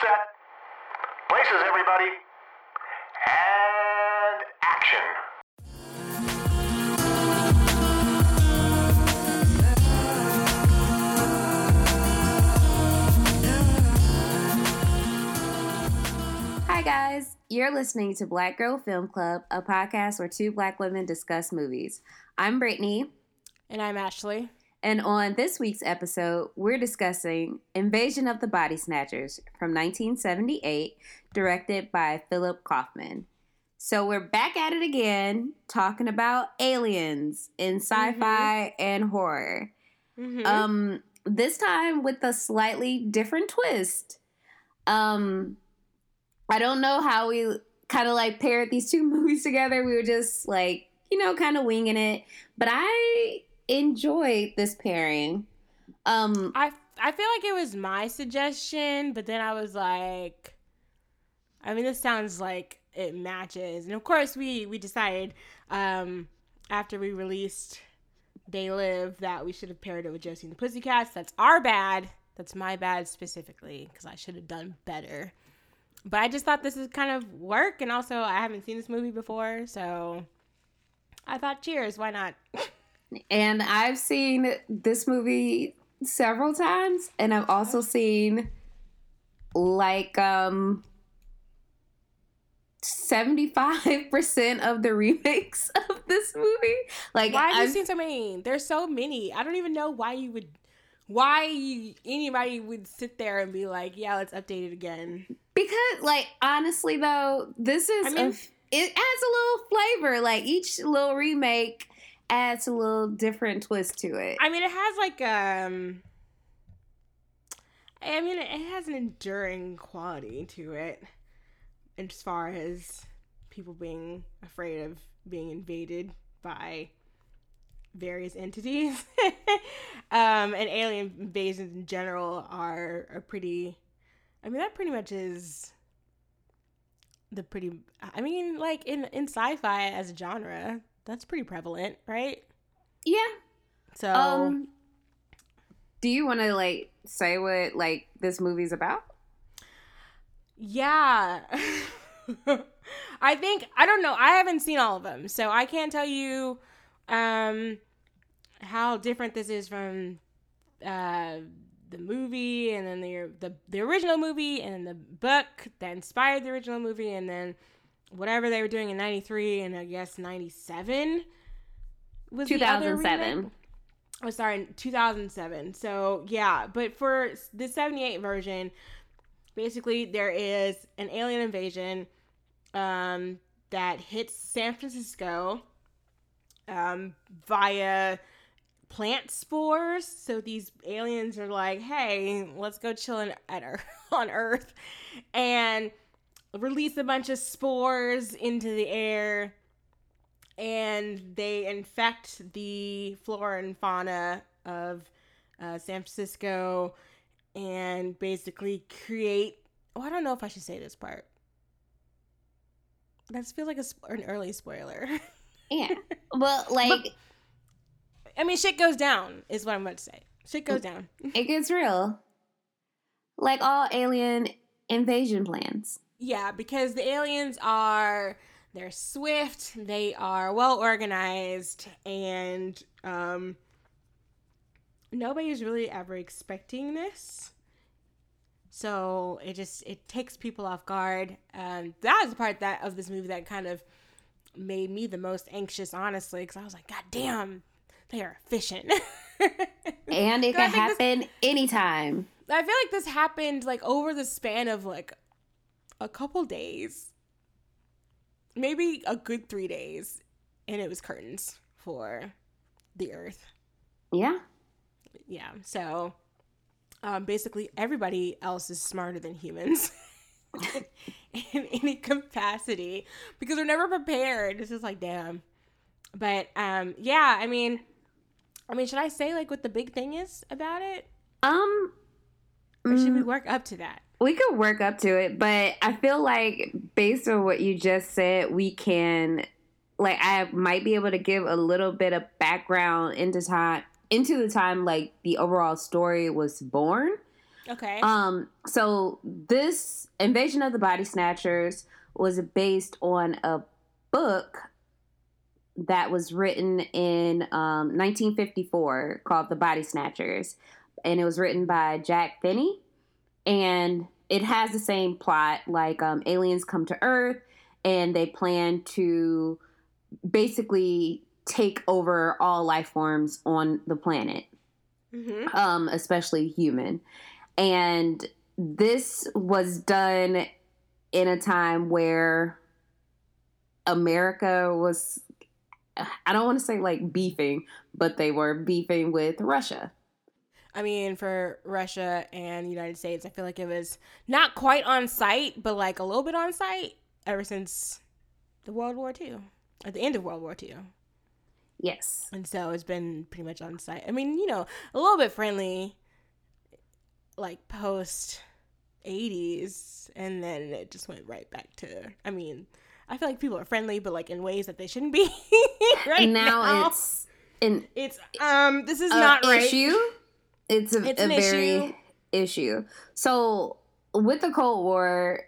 set. Places, everybody. And action. Hi, guys. You're listening to Black Girl Film Club, a podcast where two black women discuss movies. I'm Brittany, And I'm Ashley. And on this week's episode, we're discussing Invasion of the Body Snatchers from 1978, directed by Philip Kaufman. So we're back at it again, talking about aliens in sci-fi and horror. Mhm. Um, this time with a slightly different twist. Um, I don't know how we kind of like paired these two movies together. We were just like, you know, kind of winging it, but I enjoyed this pairing. Um, I I feel like it was my suggestion, but then I was like, I mean, this sounds like it matches, and of course we we decided um, after we released They Live that we should have paired it with Josie and the Pussycats. That's our bad. That's my bad specifically because I should have done better. But I just thought this is kind of work, and also I haven't seen this movie before, so I thought, cheers, why not? and I've seen this movie several times, and I've also seen like um 75% of the remakes of this movie. Like Why have you I've- seen so many? There's so many. I don't even know why you would, why you, anybody would sit there and be like, yeah, let's update it again. Because, like, honestly, though, this is I a mean- f- it adds a little flavor. Like each little remake adds a little different twist to it. I mean, it has like um, I mean, it has an enduring quality to it, as far as people being afraid of being invaded by various entities. um, and alien invasions in general are are pretty. I mean, that pretty much is the pretty. I mean, like in in sci-fi as a genre, that's pretty prevalent, right? yeah. So. Um. Do you want to like say what like this movie's about? Yeah. I think I don't know. I haven't seen all of them, so I can't tell you um how different this is from uh the movie and then the the the original movie and then the book that inspired the original movie and then whatever they were doing in 93 and I guess 97 was the other remake. 2007. Oh, sorry, 2007. So, yeah, but for the 78 version, basically there is an alien invasion um, that hits San Francisco um, via plant spores. So these aliens are like, "Hey, let's go chilling at Earth, on Earth," and release a bunch of spores into the air and they infect the flora and fauna of uh, San Francisco and basically create. Oh, I don't know if I should say this part. That feels like a, an early spoiler. Yeah. Well, like I mean, shit goes down, is what I'm about to say. Shit goes down. it gets real. Like all alien invasion plans. Yeah, because the aliens are they're swift, they are well organized, and um nobody's really ever expecting this. So it just it takes people off guard. Um that was the part that of this movie that kind of made me the most anxious, honestly, because I was like, God damn, they are efficient. And it can think this- happen anytime. I feel like this happened like over the span of like a couple days, maybe a good three days, and it was curtains for the Earth. Yeah. Yeah, so um, basically everybody else is smarter than humans in any capacity because they're never prepared. It's just like damn. But um, yeah, I mean, I mean, should I say like what the big thing is about it, Um or should we mm, work up to that? We could work up to it, but I feel like based on what you just said, we can like I might be able to give a little bit of background into time into the time like the overall story was born. Okay. Um, so this Invasion of the Body Snatchers was based on a book that was written in um, 1954 called The Body Snatchers, and it was written by Jack Finney, and it has the same plot like um, aliens come to Earth and they plan to basically take over all life forms on the planet hmm um, especially human. And this was done in a time where America was, I don't want to say like beefing, but they were beefing with Russia. I mean, for Russia and the United States, I feel like it was not quite on site, but like a little bit on site ever since the World War II, at the end of World War II. Yes. And so it's been pretty much on site. I mean, you know, a little bit friendly, like post 80s, and then it just went right back to, I mean, I feel like people are friendly, but like in ways that they shouldn't be. right now, now, it's an it's um this is a not right. issue. It's a, It's a very issue. issue. So with the Cold War,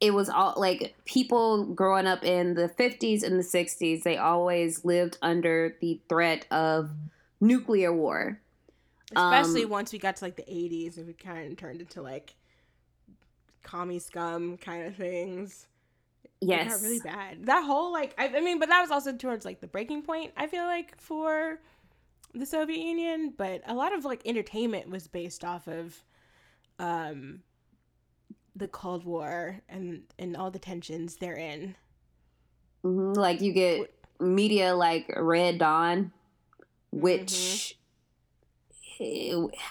it was all like people growing up in the 50s and the 60s, they always lived under the threat of nuclear war. Especially Um, once we got to like the 80s and we kind of turned into like commie scum kind of things. It Yes. got really bad. That whole like I, I mean, but that was also towards like the breaking point. I feel like for the Soviet Union, but a lot of like entertainment was based off of um the Cold War and and all the tensions therein. Mhm. Like you get media like Red Dawn, which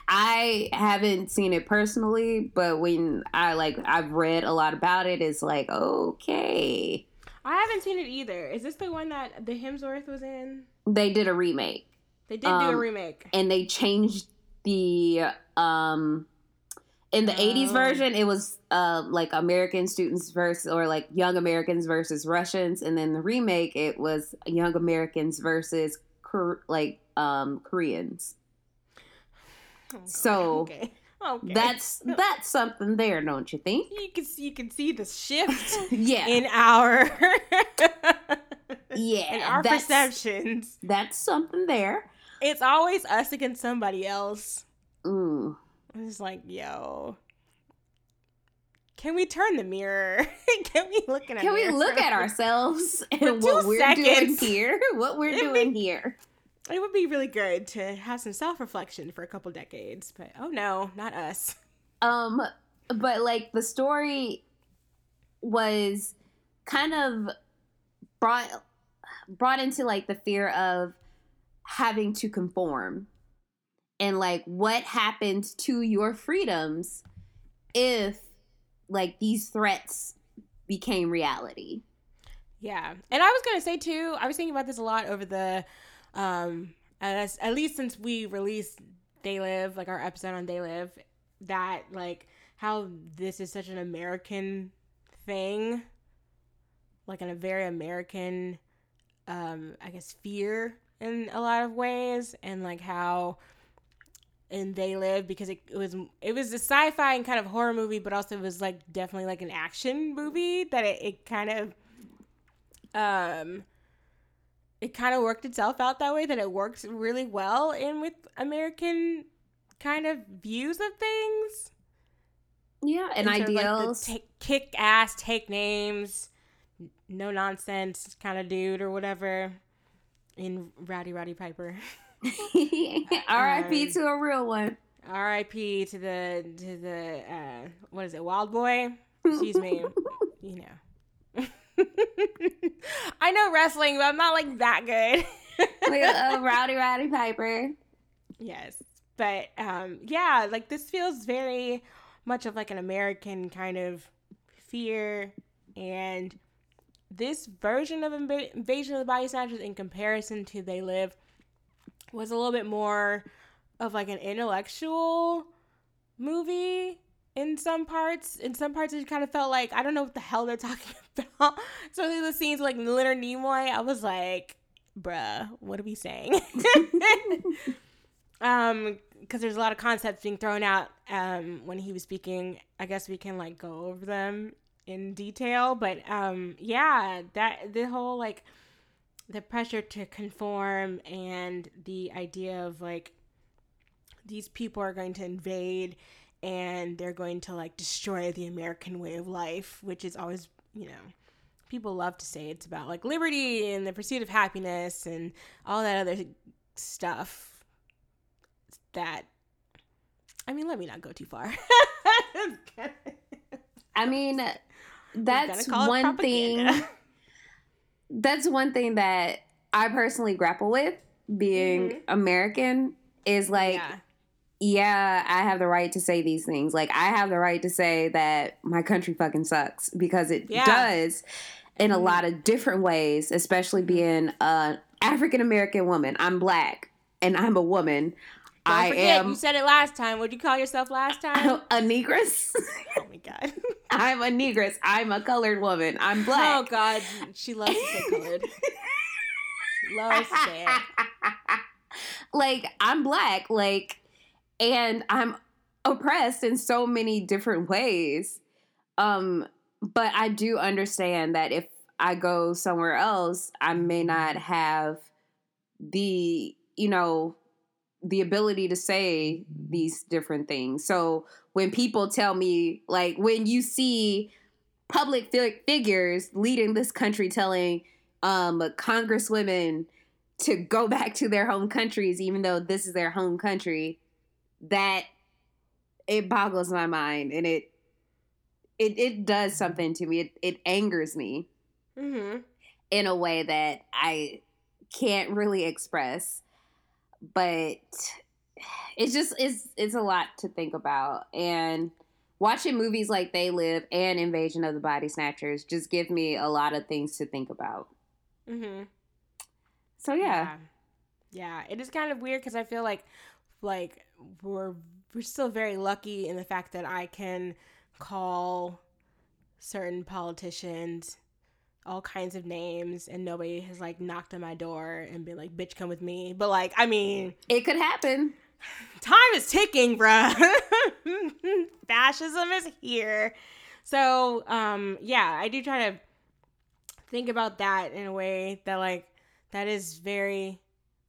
I haven't seen it personally, but when I like I've read a lot about it, it's like okay. I haven't seen it either. Is this the one that the Hemsworth was in? They did a remake They did do a Um, remake. and they changed the um in the 80s Oh. version it was uh like American students versus or like young Americans versus Russians and then the remake it was young Americans versus like um Koreans. God. so, okay. Okay. That's that's something there, don't you think? you can see you can see the shift Yeah. in our yeah. in our perceptions. That's something there. It's always us against somebody else. Mm. I'm just like, yo. Can we turn the mirror? can we look in a Can we look at ourselves and what we're doing here? What we're It'd doing here. It would be really good to have some self-reflection for a couple decades, but oh no, not us. Um, but like the story was kind of brought brought into like the fear of having to conform and like what happens to your freedoms if like these threats became reality. Yeah, and I was gonna say too. I was thinking about this a lot over the, um, as, at least since we released They Live, like our episode on They Live, that like how this is such an American thing, like in a very American, um, I guess fear in a lot of ways, and like how and They Live because it, it was it was a sci-fi and kind of horror movie, but also it was like definitely like an action movie that it, it kind of um it kind of worked itself out that way that it works really well in with American kind of views of things. Yeah, and Instead of, like, the ideals. take, kick ass, take names, no nonsense kind of dude or whatever in Rowdy Roddy Piper. R.I.P. Um, to a real one. R.I.P. to the to the uh, what is it, Wild Boy? Excuse me. you know. I know wrestling, but I'm not like that good. like a, a rowdy, rowdy Piper. yes, but um, yeah, like this feels very much of like an American kind of fear, and this version of Inva- Invasion of the Body Snatchers, in comparison to They Live, was a little bit more of like an intellectual movie in some parts. In some parts, it kind of felt like I don't know what the hell they're talking about. So the scenes like Leonard Nimoy, I was like, "Bruh, what are we saying?" um because there's a lot of concepts being thrown out um when he was speaking i guess we can like go over them in detail but um yeah that the whole like the pressure to conform and the idea of like these people are going to invade and they're going to like destroy the american way of life which is always you know people love to say it's about like liberty and the pursuit of happiness and all that other stuff that I mean, let me not go too far. I mean, that's one thing. That's one thing that I personally grapple with being mm-hmm. American is like yeah. yeah, I have the right to say these things. Like I have the right to say that my country fucking sucks because it yeah. does in mm-hmm. a lot of different ways, especially being an African American woman. I'm black and I'm a woman. Don't I forget, am. You said it last time. What'd you call yourself last time? A negress. oh my god. I'm a negress. I'm a colored woman. I'm black. Oh god, she loves to say colored. loves to say it. Like I'm black. Like, and I'm oppressed in so many different ways. Um, but I do understand that if I go somewhere else, I may not have the you know the ability to say these different things. So when people tell me, like, when you see public figures leading this country telling um, congresswomen to go back to their home countries, even though this is their home country, that it boggles my mind and it it it does something to me. It it angers me mm-hmm. in a way that I can't really express but it's just it's it's a lot to think about and watching movies like they live and invasion of the body snatchers just give me a lot of things to think about mm-hmm. so yeah. yeah yeah it is kind of weird because i feel like like we're we're still very lucky in the fact that i can call certain politicians all kinds of names and nobody has like knocked on my door and been like, bitch, come with me. But like, I mean, it could happen. Time is ticking, bruh. Fascism is here. So, um, yeah, I do try to think about that in a way that like that is very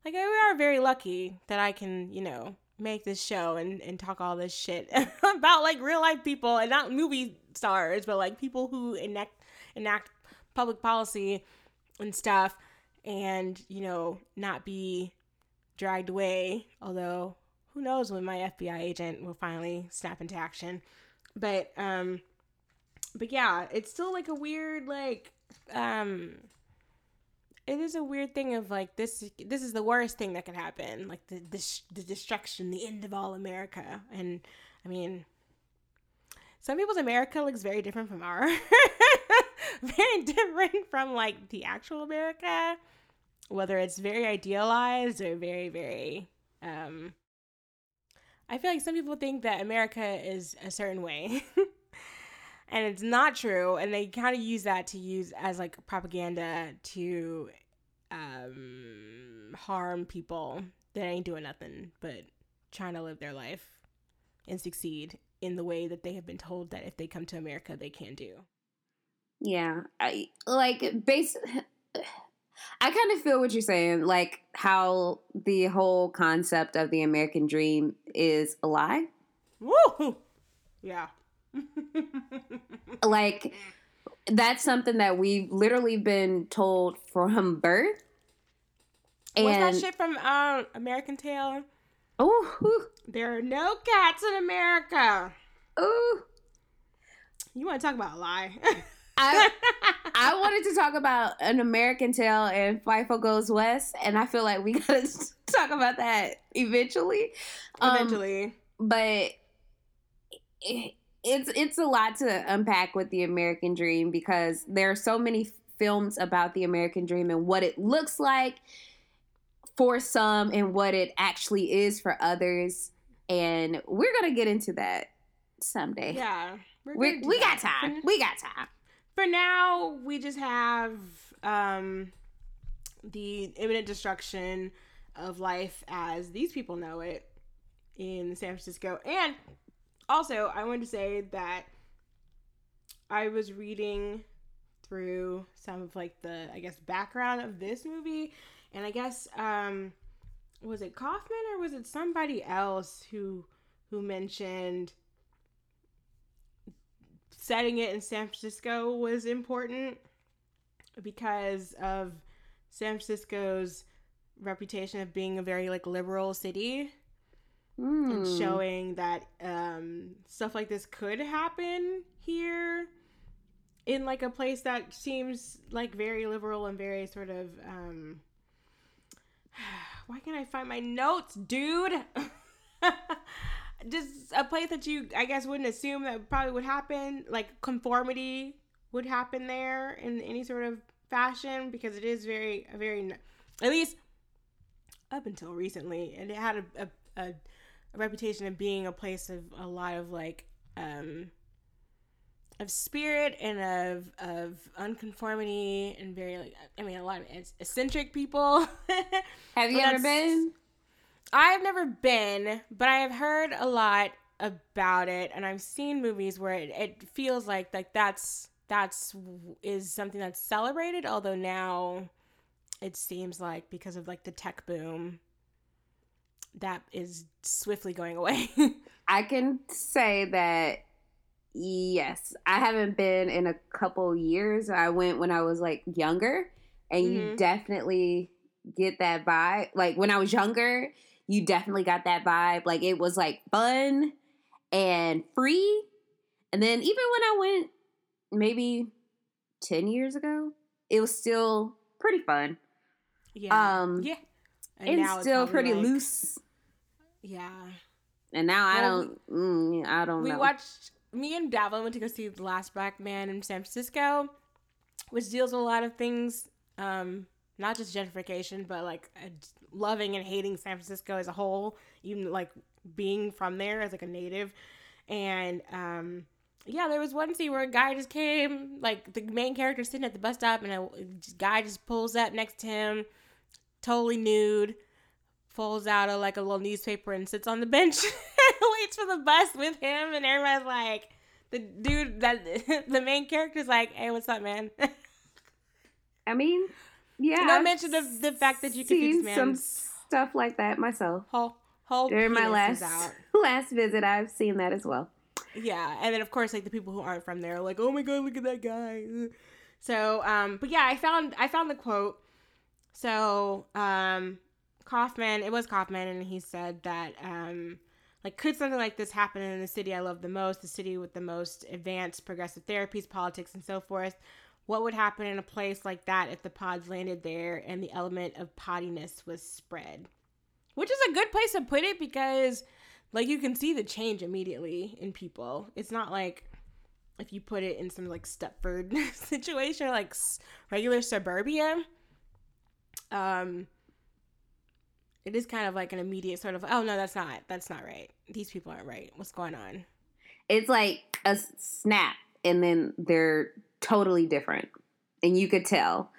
like we are very lucky that I can, you know, make this show and, and talk all this shit about like real life people and not movie stars, but like people who enact enact public policy and stuff and, you know, not be dragged away. Although, who knows when my FBI agent will finally snap into action. But, um, but yeah, it's still like a weird, like, um, it is a weird thing of like this this is the worst thing that could happen like the the, the destruction the end of all america and i mean some people's america looks very different from our very different from like the actual America, whether it's very idealized or very, very um I feel like some people think that America is a certain way. and it's not true and they kind of use that to use as like propaganda to um harm people that ain't doing nothing but trying to live their life and succeed in the way that they have been told that if they come to America they can do. Yeah, I like base. I kind of feel what you're saying, like how the whole concept of the American dream is a lie. Woo! Yeah. like that's something that we've literally been told from birth. And What's that shit from uh, American Tail? Oh, there are no cats in America. Ooh. You want to talk about a lie? I I wanted to talk about an American Tail and Fievel Goes West, and I feel like we gotta talk about that eventually. Eventually, um, but it, it's it's a lot to unpack with the American Dream because there are so many films about the American Dream and what it looks like for some and what it actually is for others, and we're gonna get into that someday. Yeah, we we got time. We got time for now, we just have um, the imminent destruction of life as these people know it in San Francisco. And also, I wanted to say that I was reading through some of like the I guess background of this movie and I guess um was it Kaufman or was it somebody else who who mentioned setting it in San Francisco was important because of San Francisco's reputation of being a very like liberal city and Mm. showing that um, stuff like this could happen here in like a place that seems like very liberal and very sort of um, why can't I find my notes, dude? Just a place that you, I guess, wouldn't assume that probably would happen. Like conformity would happen there in any sort of fashion because it is very, a very, at least up until recently, and it had a, a, a, a reputation of being a place of a lot of like, um, of spirit and of of unconformity and very like I mean a lot of eccentric people. Have you ever been? I've never been, but I have heard a lot about it, and I've seen movies where it, it feels like like that's that's is something that's celebrated. Although now, it seems like because of like the tech boom, that is swiftly going away. I can say that yes, I haven't been in a couple years. I went when I was like younger, and you Mhm. definitely get that vibe. Like when I was younger, you definitely got that vibe. Like it was like fun and free. And then even when I went maybe 10 years ago, it was still pretty fun. yeah, Um, yeah, And, now it's still probably, pretty like- loose. Yeah, And now I don't mm, I don't we know. watched me and Davlin went to go see the last black man in san francisco which deals with a lot of things um not just gentrification but like loving and hating san francisco as a whole even like being from there as like a native. And um yeah there was one scene where a guy just came like the main character sitting at the bus stop and a guy just pulls up next to him totally nude folds out a like a little newspaper and sits on the bench waits for the bus with him and everybody's like the dude that the main character's like hey what's up man? I mean, yeah. no I've mention of the fact that you could fix some stuff like that myself. whole whole During my last last visit, I've seen that as well. Yeah, and then of course like the people who aren't from there are like, "Oh my god, look at that guy." So, um but yeah, I found I found the quote. So, um Kaufman, it was Kaufman and he said that um like could something like this happen in the city I love the most, the city with the most advanced progressive therapies, politics and so forth? What would happen in a place like that if the pods landed there and the element of podness was spread? Which is a good place to put it because like you can see the change immediately in people. It's not like if you put it in some like Stepford situation like regular suburbia. Um it is kind of like an immediate sort of oh no that's not that's not right. These people aren't right. What's going on? It's like a snap, and then they're totally different, and you could tell.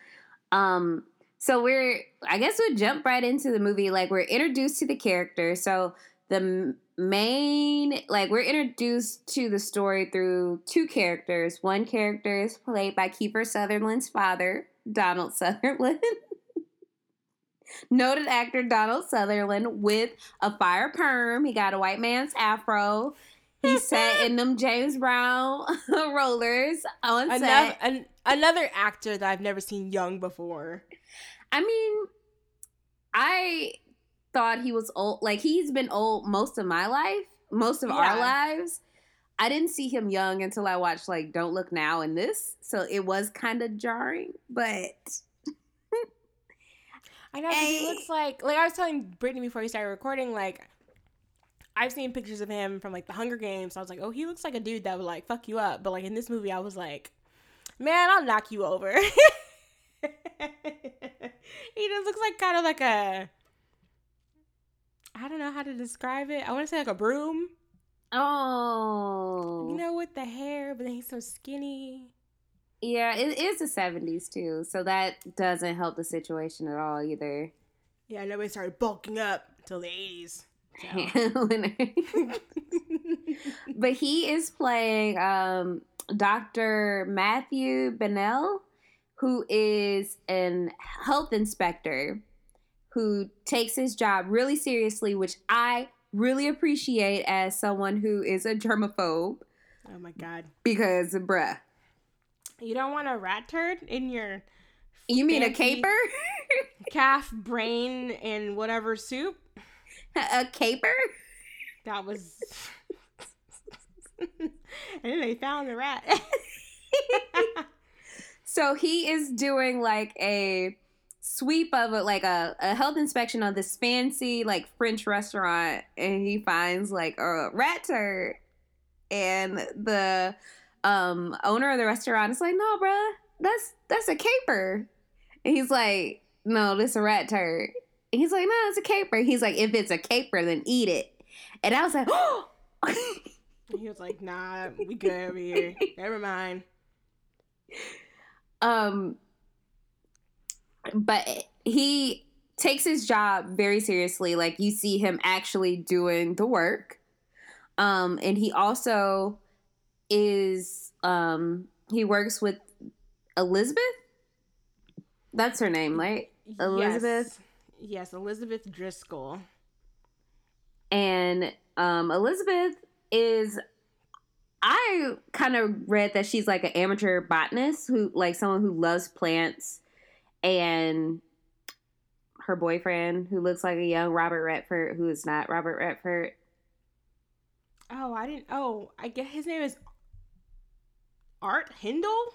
Um, so we're, I guess, we'll jump right into the movie. Like we're introduced to the character. So the main, like we're introduced to the story through two characters. One character is played by Kiefer Sutherland's father, Donald Sutherland. Noted actor Donald Sutherland with a fire perm. He got a white man's afro. He sat in them James Brown rollers on Another set. an, another actor that I've never seen young before. I mean, I thought he was old. Like he's been old most of my life, most of our lives. I didn't see him young until I watched like Don't Look Now and this, so it was kind of jarring. But I know 'cause he looks like like I was telling Brittany before we started recording. Like I've seen pictures of him from like the Hunger Games. I was like, oh, he looks like a dude that would like fuck you up. But like in this movie, I was like, man, I'll knock you over. he just looks like kind of like a. I don't know how to describe it. I want to say like a broom, oh, you know, with the hair, but then he's so skinny. yeah, it is the seventies too, so that doesn't help the situation at all either. Yeah, nobody started bulking up until the 80s. but he is playing um, Dr. Matthew Bennell, who is an health inspector who takes his job really seriously, which I really appreciate as someone who is a germaphobe. Oh my god. Because, bruh. You don't want a rat turd in your. You mean a caper? calf brain and whatever soup? a caper? That was. and then they found the rat. so he is doing like a sweep of it, like a, a health inspection of this fancy like French restaurant, and he finds like a rat turd, and the um owner of the restaurant is like, "No, bruh, that's that's a caper," and he's like, "No, this a rat turd." And he's like, "No, it's a caper." He's like, "If it's a caper, then eat it." And I was like, "Oh." he was like, "Nah, we good over here. Never mind." Um, but he takes his job very seriously. Like you see him actually doing the work. Um, and he also is um he works with Elizabeth. That's her name, right? Elizabeth. Yes, yes Elizabeth Driscoll. And um Elizabeth is I kind of read that she's like an amateur botanist who like someone who loves plants and her boyfriend who looks like a young Robert Redford who is not Robert Redford. Oh, I didn't oh, I guess his name is Art Hindle?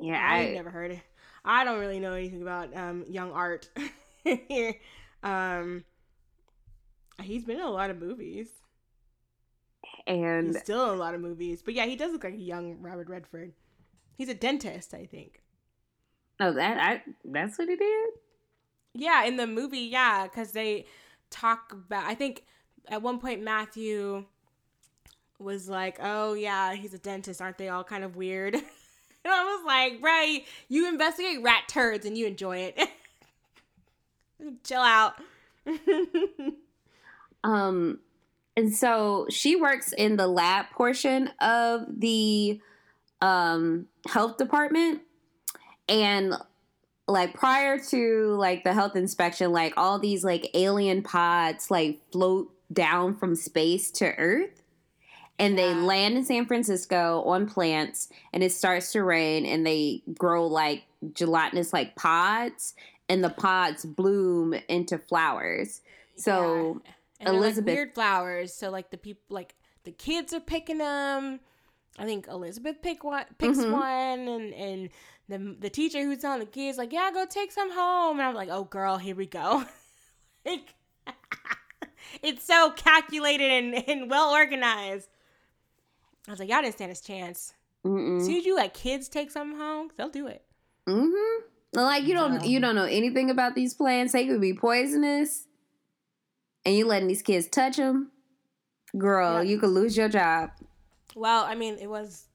Yeah, I, I never heard it. I don't really know anything about um, young Art here. um, he's been in a lot of movies, and he's still in a lot of movies. But yeah, he does look like a young Robert Redford. He's a dentist, I think. Oh, that I that's what he did. Yeah, in the movie, yeah, because they talk about. I think at one point Matthew was like, "Oh yeah, he's a dentist. Aren't they all kind of weird?" and I was like, "Right, you investigate rat turds and you enjoy it. Chill out." um, and so she works in the lab portion of the um health department, and like prior to like the health inspection, like all these like alien pods like float down from space to Earth. And they land in San Francisco on plants and it starts to rain and they grow like gelatinous like pods and the pods bloom into flowers. So yeah. Elizabeth like weird flowers. So like the people like the kids are picking them. I think Elizabeth pick one picks mm-hmm. one and and the the teacher who's telling the kids like, "Yeah, go take some home." And I'm like, "Oh girl, here we go." like it's so calculated and, and well organized. I was like, y'all didn't stand a chance. Mm-mm. As soon as you let kids take something home, they'll do it. Mm-hmm. Like you don't you don't know anything about these plants. They could be poisonous, and you letting these kids touch them, girl. Yeah. You could lose your job. Well, I mean, it was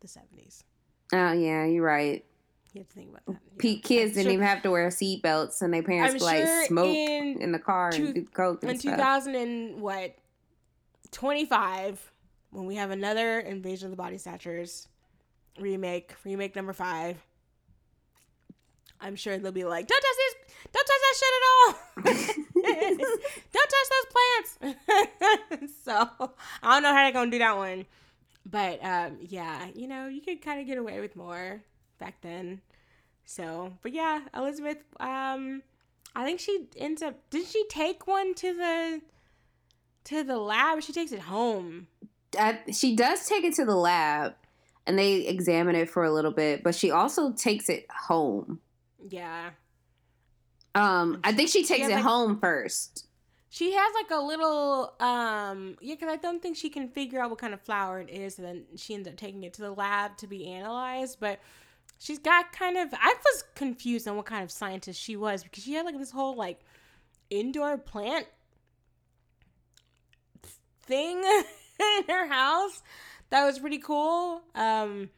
the seventies. Oh yeah, you're right. You have to think about that. Yeah. Kids didn't sure. even have to wear seatbelts, and their parents would like smoke in, in, the car two, and do coke. in two thousand and what, twenty five when we have another Invasion of the Body Snatchers remake, remake number five, I'm sure they'll be like, "Don't touch this! Don't touch that shit at all! don't touch those plants!" so I don't know how they're gonna do that one, but um, yeah, you know, you could kind of get away with more back then. So, but yeah, Elizabeth, um, I think she ends up. Did she take one to the to the lab? She takes it home. I, she does take it to the lab and they examine it for a little bit, but she also takes it home. Yeah. Um, I think she takes she it like, home first. She has like a little um yeah, because I don't think she can figure out what kind of flower it is, and then she ends up taking it to the lab to be analyzed. But she's got kind of I was confused on what kind of scientist she was because she had like this whole like indoor plant thing in her house. That was pretty cool. Um,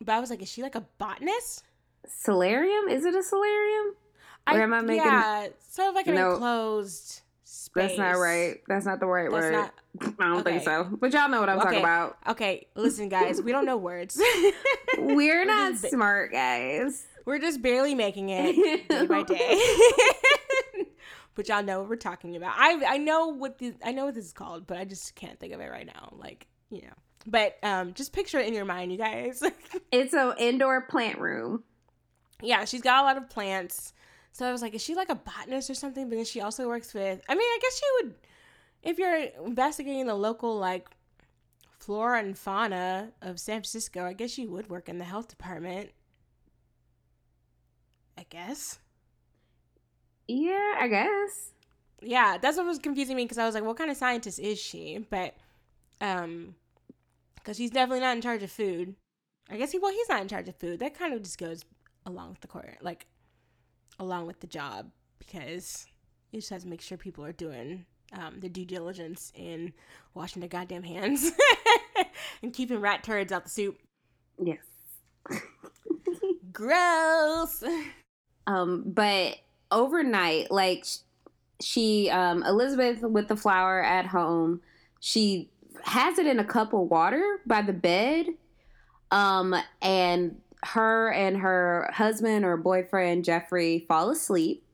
but I was like, is she like a botanist? Solarium? Is it a solarium? I, Or am I making- yeah, sort of like an No. enclosed space. That's not right. That's not the right That's word. not I don't okay. think so. But y'all know what I'm Okay. talking about. okay. Listen, guys, we don't know words. We're not ba- smart, guys. We're just barely making it day by day. but y'all know what we're talking about. I I know what this I know what this is called, but I just can't think of it right now. Like you know. But um, just picture it in your mind, you guys. It's an indoor plant room. Yeah, she's got a lot of plants. So I was like, is she like a botanist or something? But then she also works with. I mean, I guess she would, if you're investigating the local like flora and fauna of San Francisco. I guess she would work in the health department. I guess. Yeah, I guess. Yeah, that's what was confusing me because I was like, what kind of scientist is she? But, um, because he's definitely not in charge of food. I guess he, well, he's not in charge of food. That kind of just goes along with the court, like, along with the job because he just has to make sure people are doing um, their due diligence in washing their goddamn hands and keeping rat turds out the soup. Yes. Gross. Um, but overnight, like she, um, Elizabeth with the flower at home, she has it in a cup of water by the bed. Um, and her and her husband or boyfriend Jeffrey fall asleep.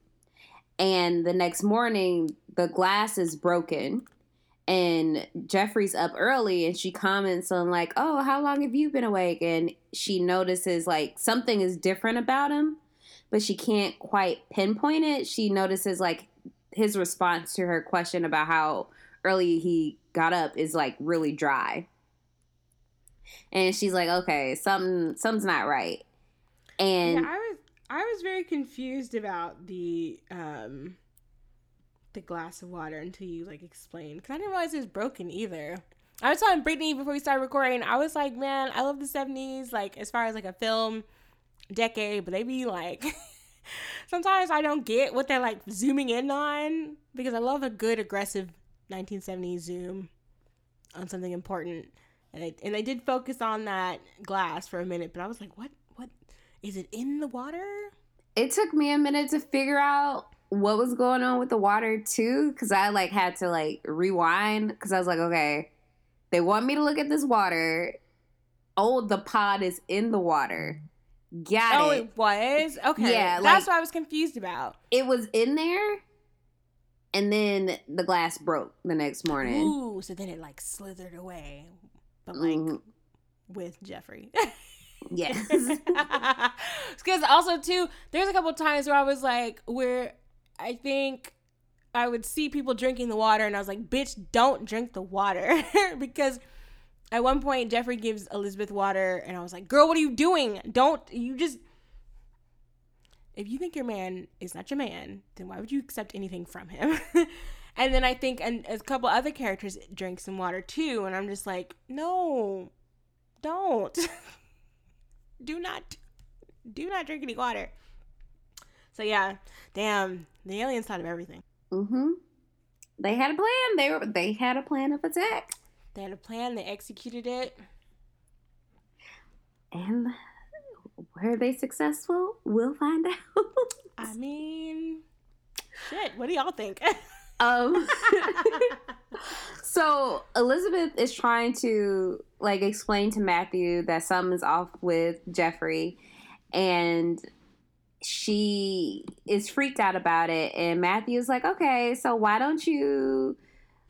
And the next morning, the glass is broken. And Jeffrey's up early and she comments on, like, oh, how long have you been awake? And she notices, like, something is different about him but she can't quite pinpoint it. She notices like his response to her question about how early he got up is like really dry. And she's like, okay, something something's not right. And yeah, I was I was very confused about the um the glass of water until you like explained because I didn't realize it was broken either. I was telling Brittany before we started recording. I was like, man, I love the seventies. Like as far as like a film decade, but they be like. Sometimes I don't get what they're like zooming in on because I love a good aggressive 1970s zoom on something important, and I, and they did focus on that glass for a minute, but I was like, what what is it in the water? it took me a minute to figure out what was going on with the water too cuz I like had to like rewind cuz I was like, okay, they want me to look at this water. Oh, the pod is in the water. Got oh, it. it was okay. Yeah, that's like- what I was confused about. it was in there and then the glass broke the next morning Ooh, so then it like slithered away, but like Mhm. with Jeffrey. yes Because also too, there's a couple times where I was like, where I think I would see people drinking the water, and I was like, bitch, don't drink the water, because. At one point, Jeffrey gives Elizabeth water, and I was like, "Girl, what are you doing? Don't you just if you think your man is not your man, then why would you accept anything from him? And then I think and a couple other characters drink some water too, and I'm just like, no, don't, do not, do not drink any water. So yeah, damn, the aliens thought of everything. mm-hmm they had a plan they were they had a plan of attack They had a plan, they executed it. and were they successful we'll find out I mean, shit. What do y'all think? um so elizabeth is trying to like explain to matthew that something's off with jeffrey and she is freaked out about it and matthew's like okay so why don't you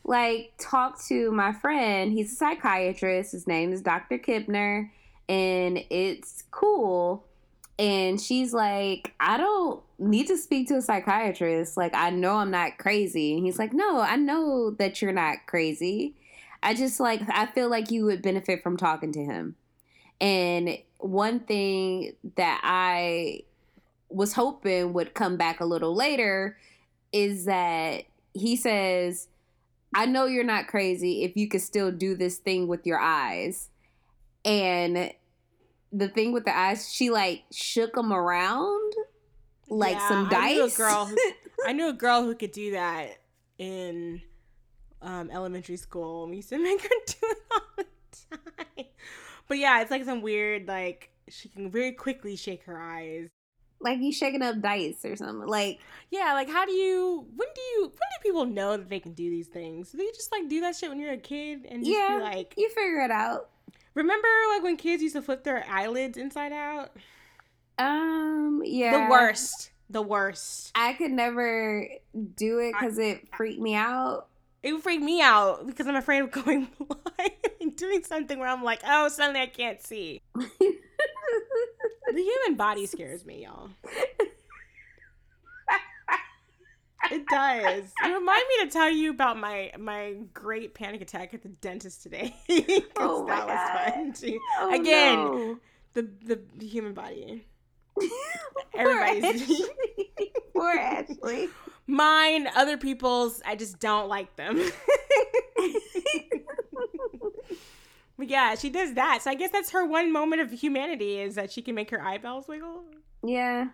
like talk to my friend? He's a psychiatrist. His name is dr kibner and it's cool. And she's like i don't need to speak to a psychiatrist. Like i know i'm not crazy. And he's like no i know that you're not crazy. I just like i feel like you would benefit from talking to him. And one thing that i was hoping would come back a little later is that he says i know you're not crazy if you could still do this thing with your eyes. And the thing with the eyes she like shook them around like Yeah, some I knew a girl who- I knew a girl who could do that in um, elementary school. We used to make her do it all the time. But yeah, it's like some weird like she can very quickly shake her eyes. like you shaking up dice or something. Like Yeah, like how do you when do you when do people know that they can do these things? Do they just like do that shit when you're a kid and just Yeah. be like you figure it out. remember like when kids used to flip their eyelids inside out? Um, yeah, The worst. The worst. I could never do it because it freaked me out. It would freak me out because I'm afraid of going blind and doing something where I'm like, oh, suddenly I can't see. The human body scares me, y'all. It does. It remind me to tell you about my my great panic attack at the dentist today. Oh my that was fun too. Oh, Again, no. The the human body. Everybody's. Poor Ashley. mine, other people's. I just don't like them. but yeah, she does that. So I guess that's her one moment of humanity is that she can make her eyeballs wiggle. Yeah.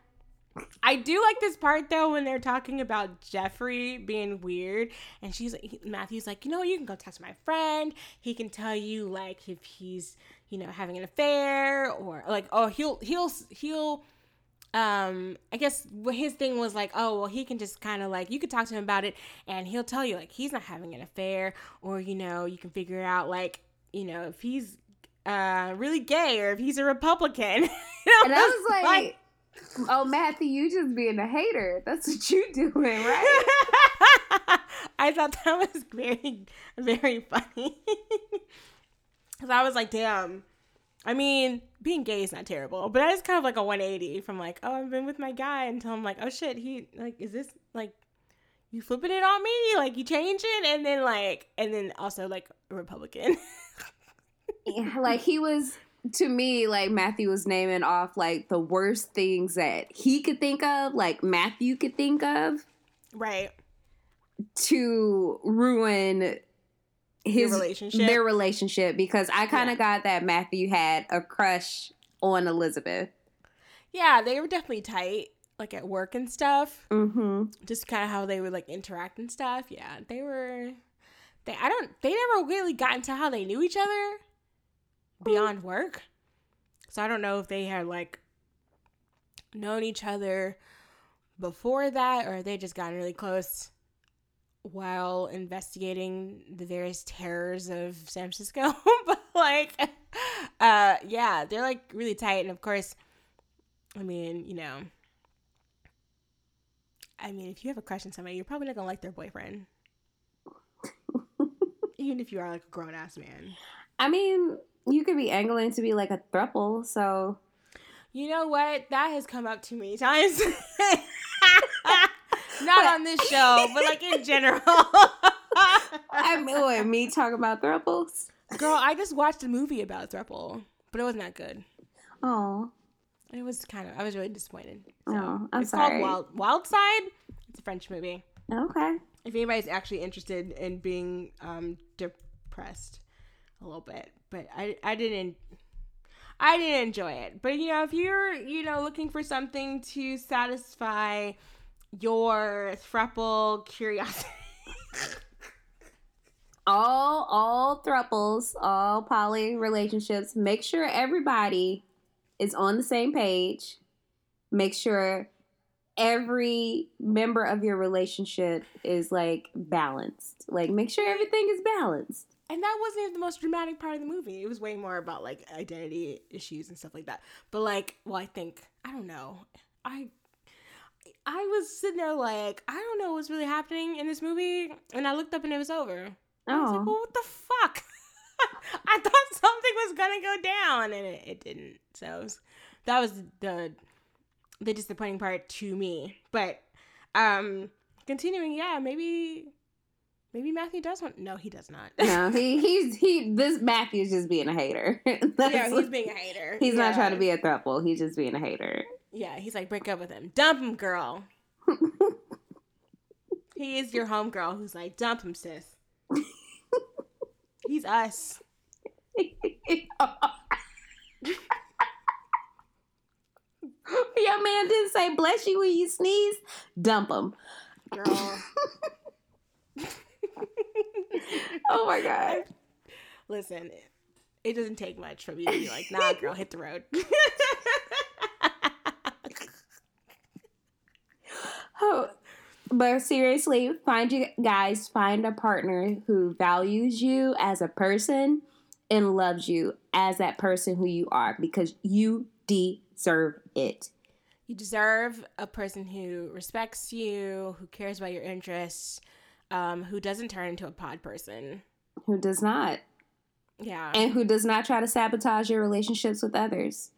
I do like this part though when they're talking about Jeffrey being weird, and she's he- Matthew's like, you know, you can go talk to my friend. He can tell you like if he's you know having an affair or like oh he'll he'll he'll um I guess his thing was like oh well he can just kind of like you could talk to him about it and he'll tell you like he's not having an affair or you know you can figure out like you know if he's uh really gay or if he's a Republican. And I was like, oh, Matthew, you just being a hater. That's what you doing, right? I thought that was very, very funny. Cause I was like, damn. I mean, being gay is not terrible, but that is kind of like a 180 from like, oh, I've been with my guy until I'm like, oh shit, he like, is this like, you flipping it on me? Like you changing, and then like, and then also like a Republican. Yeah, like he was to me like Matthew was naming off like the worst things that he could think of, like Matthew could think of right. to ruin his relationship? their relationship because I kind of Yeah. got that Matthew had a crush on Elizabeth. Yeah, they were definitely tight, like at work and stuff. Mm-hmm. just kind of how they would like interact and stuff. Yeah, they were. They I don't. They never really got into how they knew each other beyond work. So I don't know if they had like known each other before that, or they just gotten really close while investigating the various terrors of San Francisco. but like, uh, yeah, they're like really tight, and of course, I mean, you know. I mean, if you have a crush on somebody, you're probably not gonna like their boyfriend. Even if you are like a grown ass man. I mean, you could be angling to be like a thruple, so You know what? That has come up too many times. not on this show, but like in general. I mean, what, me talking about thruples? Girl, I just watched a movie about thruple, but it wasn't that good. Oh, It was kind of. I was really disappointed. Oh, I'm it's sorry. called Wild Wild Side. It's a French movie. okay. if anybody's actually interested in being um depressed a little bit but i i didn't i didn't enjoy it but you know if you're you know looking for something to satisfy your thruple curiosity all all thruples, all poly relationships, make sure everybody is on the same page. Make sure every member of your relationship is like balanced. Like make sure everything is balanced. and that wasn't even the most dramatic part of the movie it was way more about like identity issues and stuff like that but like well i think i don't know i i was sitting there like i don't know what's really happening in this movie and i looked up and it was over I was like, Oh. well, what the fuck? I thought something was gonna go down, and it, it didn't. So it was- that was the the disappointing part to me. But um, continuing, yeah, maybe maybe Matthew does want. No, he does not. No, he he's he this Matthew's just being a hater. Yeah, he's being a hater. he's not trying to be a throuple. He's just being a hater. Yeah, he's like, break up with him, dump him, girl. he is your home girl who's like, dump him, sis. he's us. Your man didn't say bless you when you sneeze. Dump him. girl. Oh my god. Listen, it, it doesn't take much for me to be like, nah, girl, hit the road. Oh, but seriously, find you guys find a partner who values you as a person and loves you as that person who you are because you deserve it. You deserve a person who respects you, who cares about your interests, um, who doesn't turn into a pod person. Who does not Yeah. and who does not try to sabotage your relationships with others.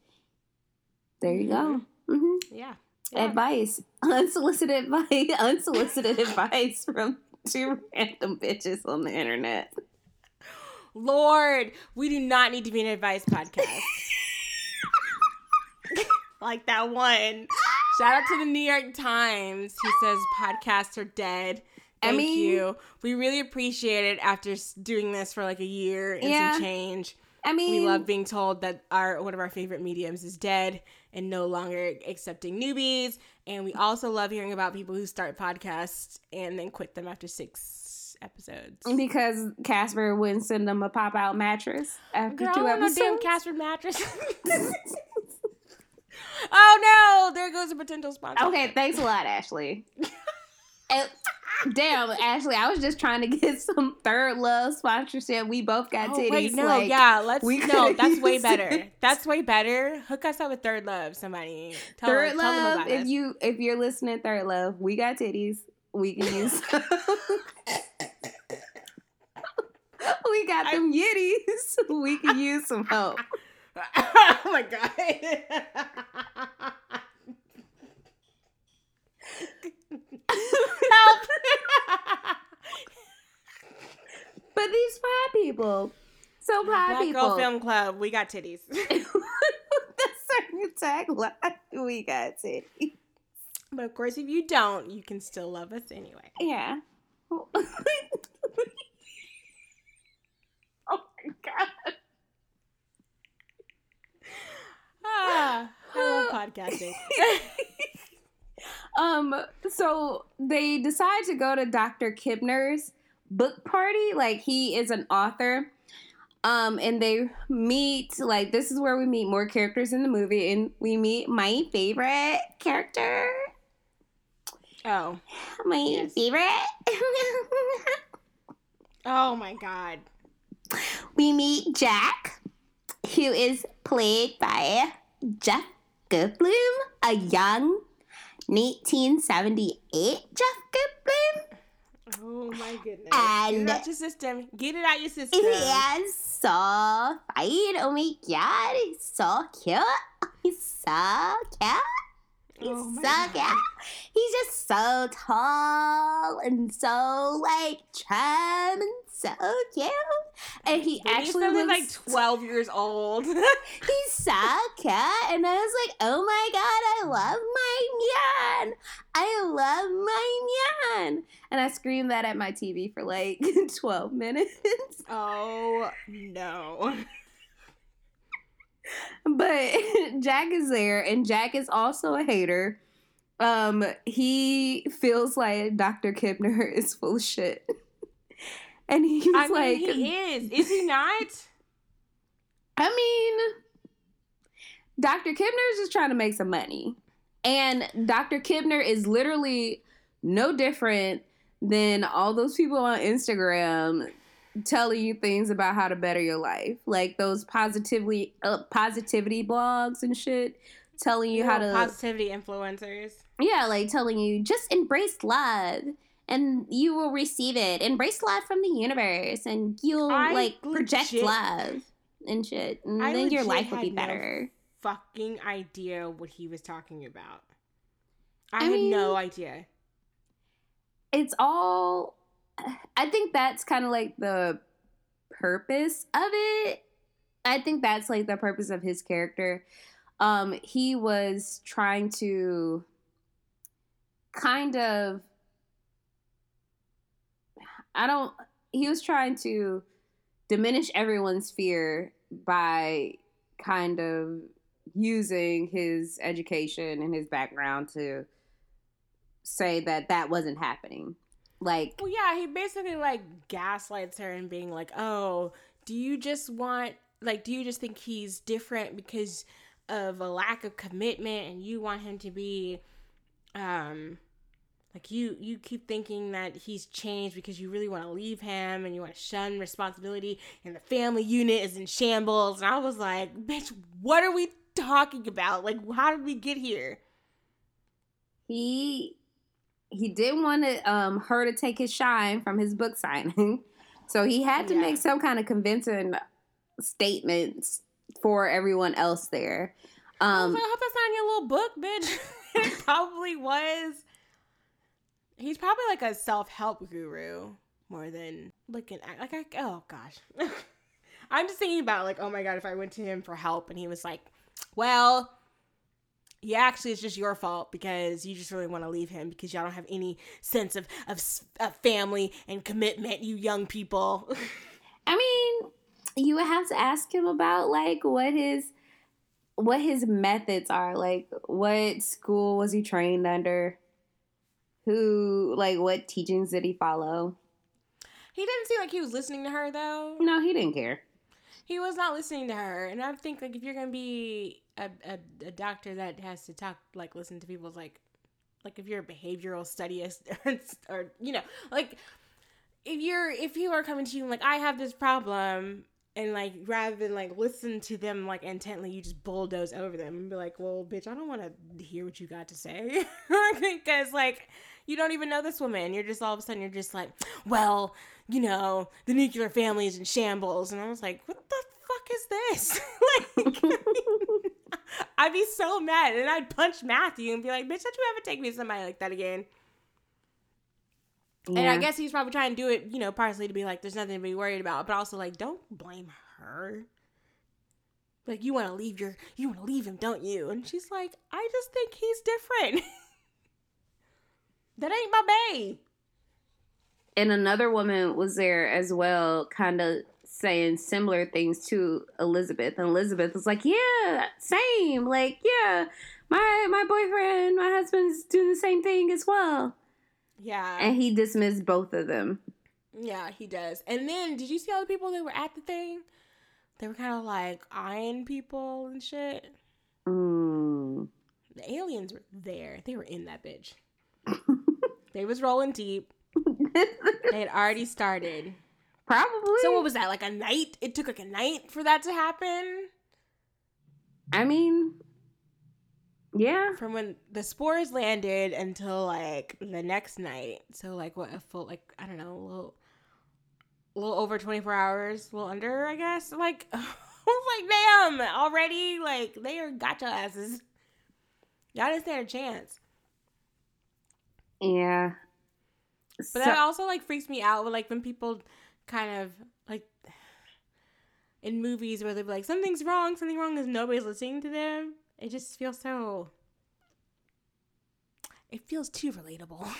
There you go. hmm yeah. Yeah. Advice, unsolicited advice, unsolicited advice from two random bitches on the internet. Lord, we do not need to be an advice podcast. like that one. Shout out to the New York Times who says podcasts are dead. I Thank mean- you. We really appreciate it after doing this for like a year and Yeah. some change. I mean, We love being told that our one of our favorite mediums is dead and no longer accepting newbies. And we also love hearing about people who start podcasts and then quit them after six episodes. because Casper wouldn't send them a pop out mattress after Girl, two episodes. damn Casper mattress. oh no! There goes a potential sponsor. okay, thanks a lot, Ashley. And- damn, Ashley, I was just trying to get some third love sponsorship. We both got Oh, titties. wait, no, like, yeah, let's we no. That's way better. it. That's way better. Hook us up with Third Love, somebody. Tell, Third them love. about If us. you if you're listening, third love, we got titties. We can use. we got them yitties. We can use some help. oh my god. Help! But these pod people, so pod Black people. Girl Film Club, we got titties. That's our new tagline. We got titties. But of course, if you don't, you can still love us anyway. Yeah. oh my god. Ah, I love podcasting. Um, so they decide to go to Dr. Kibner's book party. Like he is an author. Um, and they meet like this is where we meet more characters in the movie, and we meet my favorite character. Oh, My Yes. favorite. oh my god. we meet Jack, who is played by Jeff Goldblum, a young 1978 Jeff Goldblum. Oh my goodness. And- Get it out your system. Get it out your system. He is so fine. Oh my god, he's so cute. He's so cute. He's Oh so God. cute. He's just so tall and so like and so cute. And he actually looks like 12 years old. He's so cute, and I was like, "Oh my god, I love my man! I love my man!" And I screamed that at my TV for like twelve minutes. oh no. but Jack is there, and Jack is also a hater. Um, he feels like Dr. Kibner is full of shit, and he's I mean, like, he is. Is he not? I mean, Dr. Kibner is just trying to make some money. And Dr. Kibner is literally no different than all those people on Instagram telling you things about how to better your life. Like those positively uh, positivity blogs and shit telling you how to positivity influencers. yeah, like telling you just embrace love and you will receive it. Embrace love from the universe and you'll I like project legit- love and shit. And I then your life will be had no better. Fucking idea what he was talking about. I, I had mean- no idea. It's all I think that's kind of like the purpose of it. I think that's like the purpose of his character. Um he was trying to kind of I don't he was trying to diminish everyone's fear by kind of using his education and his background to say that that wasn't happening. Like Well, yeah, he basically like gaslights her and being like, "Oh, do you just want like do you just think he's different because of a lack of commitment and you want him to be um like you you keep thinking that he's changed because you really want to leave him and you want to shun responsibility and the family unit is in shambles and i was like bitch what are we talking about like how did we get here he he didn't want to um her to take his shine from his book signing so he had to Yeah. make some kind of convincing statements for everyone else there I um like, I hope that's not in your little book, bitch. it probably was. He's probably like a self help guru more than looking at like I, oh gosh. I'm just thinking about like, oh my god, if I went to him for help and he was like, Well, yeah, actually it's just your fault because you just really want to leave him because y'all don't have any sense of, of, of family and commitment, you young people. I mean, you would have to ask him about like what his what his methods are. Like what school was he trained under? Who like what teachings did he follow? he didn't seem like he was listening to her though. No, he didn't care. he was not listening to her and i think like if you're gonna be a, a, a doctor that has to talk like listen to people's like like if you're a behavioral studyist or you know like if you're if people are coming to you and like i have this problem and like rather than like listen to them like intently you just bulldoze over them and be like well bitch i don't want to hear what you got to say because like you don't even know this woman. You're just all of a sudden you're just like well you know the nuclear family is in shambles. And i was like what the fuck is this? Like i'd be so mad. And i'd punch matthew and be like bitch don't you ever take me to somebody like that again? And I guess he's probably trying to do it, you know, partially to be like, there's nothing to be worried about, but also like, don't blame her. Like, you want to leave your, you want to leave him, don't you? And she's like, I just think he's different. that ain't my babe. and another woman was there as well, kind of saying similar things to Elizabeth. And Elizabeth was like, "Yeah, same. Like, yeah, my my boyfriend, my husband's doing the same thing as well." Yeah. And he dismissed both of them. yeah, he does. And then, did you see all the people that were at the thing? They were kind of like eyeing people and shit. Mm. The aliens were there. They were in that bitch. They was rolling deep. They had already started. Probably. So what was that? Like a night? It took like a night for that to happen. I mean, yeah. From when the spores landed until like the next night. So like what a full like I don't know, a little a little over 24 hours, a little under, I guess. Like I was like, damn, already like they are gotcha asses. Y'all didn't stand a chance. Yeah. But So- that also like freaks me out like when people kind of like in movies where they're like something's wrong, something wrong is nobody's listening to them. It just feels so. It feels too relatable.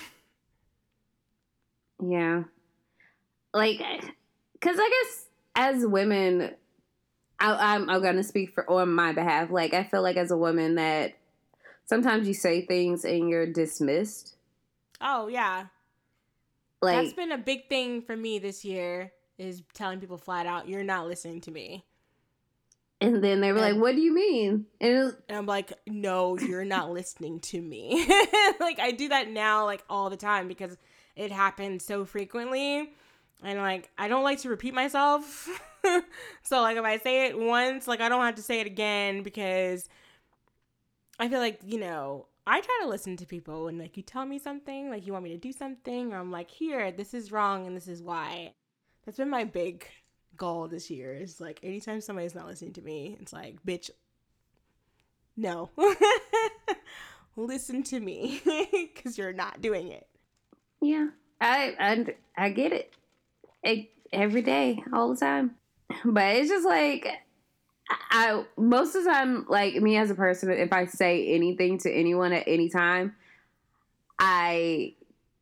Yeah. Like, because I guess as women, I, I'm, I'm going to speak for on my behalf. Like, I feel like as a woman that sometimes you say things and you're dismissed. Oh yeah, Like, that's been a big thing for me this year. Is telling people flat out, you're not listening to me. and then they were like, "What do you mean?" And it, And I'm like, no, you're not listening to me. like I do that now like all the time because it happens so frequently. And like I don't like to repeat myself. so like if I say it once, like I don't have to say it again because I feel like, you know, I try to listen to people and like you tell me something, like you want me to do something, or I'm like, here, this is wrong and this is why. That's been my big goal this year. Is like anytime somebody's not listening to me, it's like, bitch, no. Listen to me because you're not doing it. yeah, I, I, I get it. it. Every day, all the time. But it's just like, I most of the time, like me as a person, if I say anything to anyone at any time, I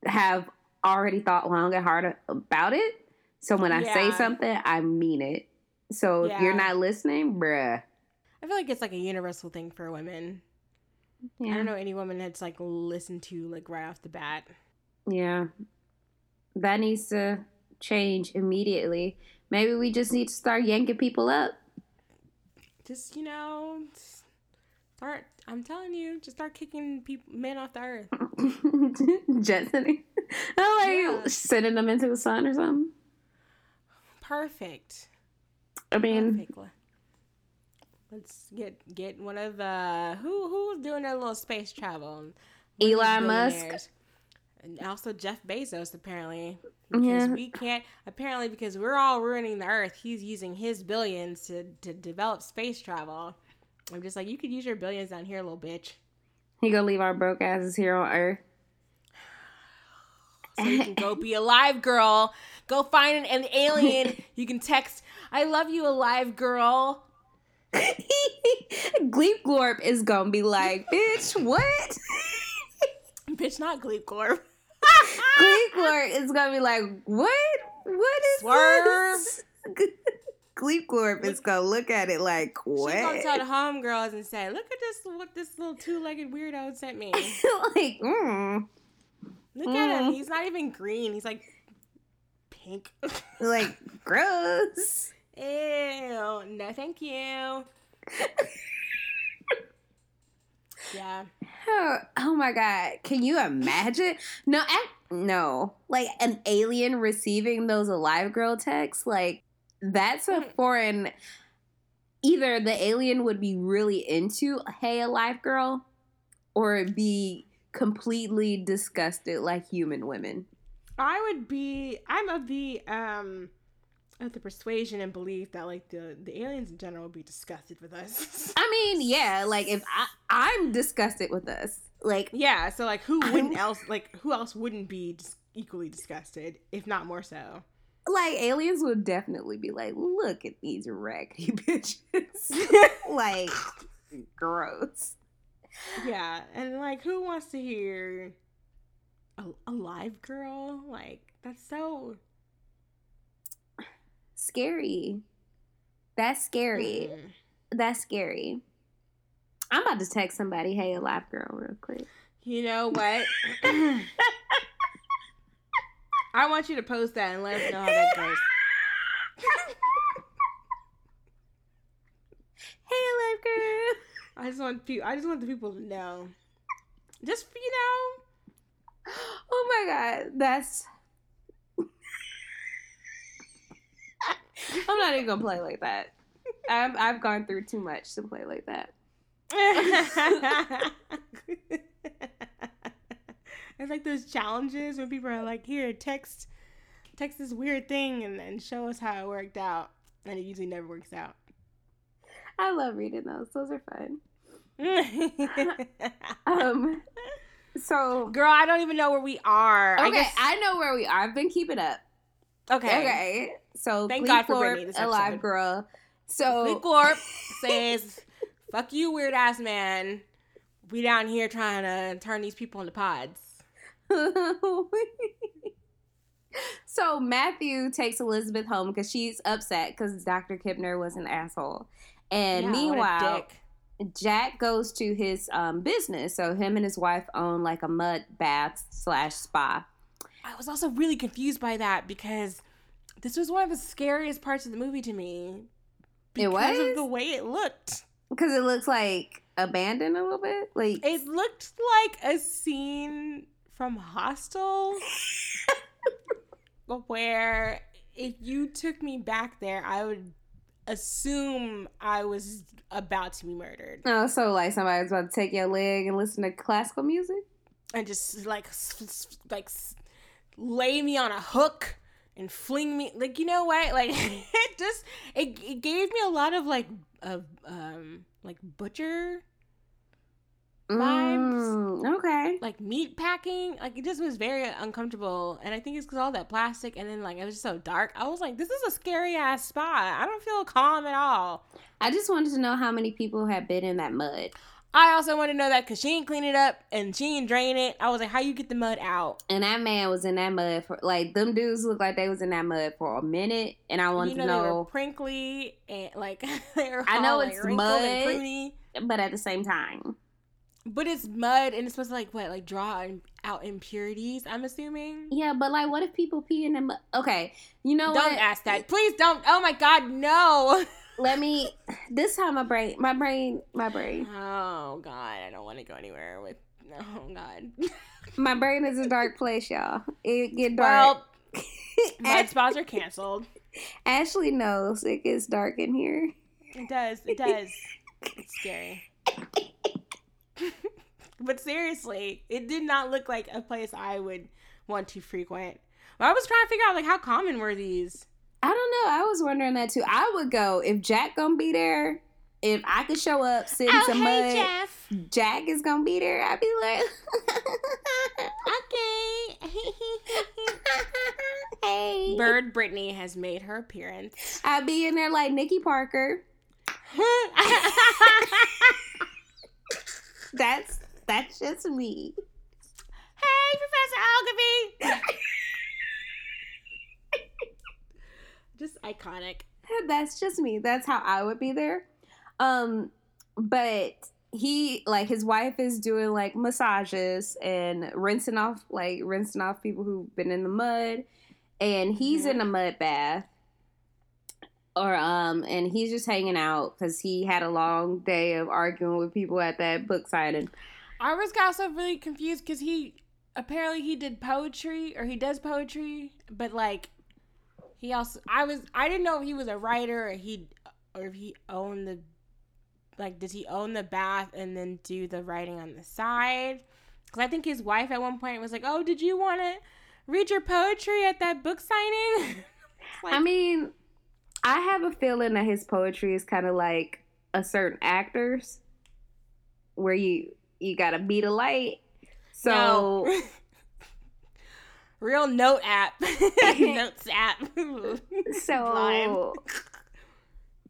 have already thought long and hard about it. So when I say something, I mean it. So if you're not listening, bruh. I feel like it's like a universal thing for women. I don't know any woman that's like listened to like right off the bat. Yeah. That needs to change immediately. Maybe we just need to start yanking people up. Just you know, Start. I'm telling you, just start kicking people, men off the earth. Jetsoning. Oh, like Yeah. sending them into the sun or something. Perfect. I mean. Let's get get one of the who who's doing their little space travel. One Elon Musk. And also Jeff Bezos apparently. Because Yeah. we can't apparently because we're all ruining the earth, he's using his billions to, to develop space travel. I'm just like, you could use your billions down here, little bitch. he gonna leave our broke asses here on Earth. So you can go be a live girl. Go find an, an alien. You can text, I love you, alive girl. Gleep Glorp is gonna be like, bitch, what? Bitch, not Gleep Corp. Gleep Glorp is gonna be like, what? What is Swerve. this? Gleep Glorp is gonna look at it like, what? She's gonna tell the homegirls and say, "Look at this! What this little two-legged weirdo sent me. like, mm, Look at him. Mm. He's not even green. He's like pink. like, gross. Ew. No, thank you. yeah. Oh, oh my god! Can you imagine? No, I, no. Like an alien receiving those alive girl texts. Like that's a foreign. Either the alien would be really into "Hey, alive girl," or be completely disgusted like human women. I would be. I'm of the um, of the persuasion and belief that like the the aliens in general would be disgusted with us. I mean, yeah. Like if I, I'm disgusted with us. Like yeah. So like, who wouldn't I'm- else like who else wouldn't be dis- equally disgusted, if not more so? like aliens would definitely be like, look at these raggedy bitches. like gross. Yeah, and like, who wants to hear a, a live girl? Like, that's so Scary. That's scary. Mm. That's scary. I'm about to text somebody, hey, a live girl, real quick. You know what? I want you to post that and let us know how that goes. Hey, live girl. I just want people. I just want the people to know. Just you know, Oh my god, that's. I'm not even gonna play like that. I've, I've gone through too much to play like that. it's like those challenges when people are like, "Here, text, text this weird thing and, and show us how it worked out," and it usually never works out. I love reading those. Those are fun. Um, so Girl, I don't even know where we are. okay, I I, know where we are. I've been keeping up. okay. Okay, so Thank Glee God for Corp, Brittany this alive episode. girl. So Glee Corp says, "Fuck you, weird ass man. We down here trying to turn these people into pods." so Matthew takes Elizabeth home because she's upset because Dr. Kibner was an asshole. And Yeah, meanwhile. Jack goes to his um, business. So him and his wife own like a mud bath slash spa. I was also really confused by that because this was one of the scariest parts of the movie to me. It was? of the way it looked. Because it looks like abandoned a little bit. Like It looked like a scene from Hostel where if you took me back there, I would assume I was about to be murdered. oh, so like somebody's about to take your leg and listen to classical music. and just like like lay me on a hook and fling me like you know what like it just it, it gave me a lot of like of um like butcher Vibes. Mm, okay. like meat packing like it just was very uncomfortable and i think it's because all that plastic and then like it was just so dark i was like this is a scary ass spot i don't feel calm at all I just wanted to know how many people had been in that mud. I also want to know that because she didn't clean it up and she didn't drain it i was like how you get the mud out And that man was in that mud for like them dudes looked like they was in that mud for a minute. And I wanted you know, to they were know, prinkly and like they were I know all, it's like, and mud. but at the same time, but it's mud and it's supposed to like what like draw out impurities. I'm assuming. yeah. But like, what if people pee in the mud? Okay, you know don't what? ask that, please. Don't. Oh my God, no. let me. This time, my brain, my brain, my brain, Oh God, I don't want to go anywhere with. Oh God. my brain is a dark place, y'all. It get dark. Well, mud spas are canceled. Ashley knows it gets dark in here. It does. It does. It's scary. but seriously, it did not look like a place I would want to frequent. Well, I was trying to figure out like how common were these. I don't know. I was wondering that too. I would go if Jack gonna be there. If I could show up, sit in oh, some mud, Jeff. Jack is gonna be there. I'd be like, Okay. hey. Bird Brittany has made her appearance. I'd be in there like Nikki Parker. That's that's just me. Hey, Professor Oglevee. Just iconic. That's just me. That's how I would be there. Um, but he like his wife is doing like massages and rinsing off like rinsing off people who've been in the mud, and he's in a mud bath. Or um, and he's just hanging out because he had a long day of arguing with people at that book signing. I was also really confused because he apparently he did poetry or he does poetry, but like he also I was I didn't know if he was a writer or he or if he owned the like does he own the bath and then do the writing on the side? Because I think his wife at one point was like, "Oh, did you want to read your poetry at that book signing?" I mean, I have a feeling that his poetry is kind of like a certain actor's, where you you gotta beat a light. So No. Real note app. Notes app. so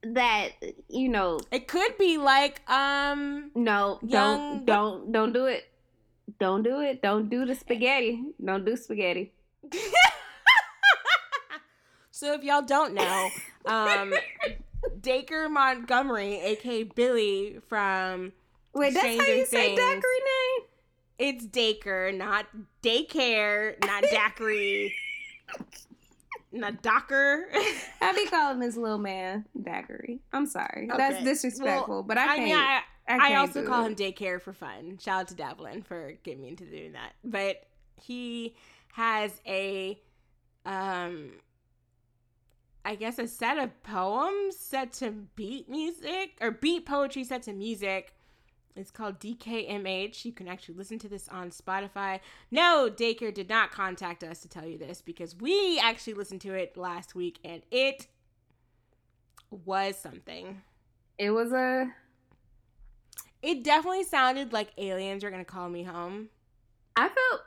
that you know, It could be like um no, Young- don't don't don't do it. Don't do it. Don't do the spaghetti. Don't do spaghetti. So if y'all don't know, um Dacre Montgomery, aka Billy from Wait, that's how Stranger you say Dacre name? it's Dacre, not daycare, not daiquiri, not Docker. I be calling this little man daiquiri. I'm sorry. That's disrespectful, Well, but I I can't. mean, I, I, I also call it. him daycare for fun. Shout out to Davlin for getting me into doing that. But he has a, um, I guess a set of poems set to beat music or beat poetry set to music. It's called DKMH. You can actually listen to this on Spotify. No, Daycare did not contact us to tell you this because we actually listened to it last week and it was something. It was a. It definitely sounded like aliens were gonna call me home. I felt.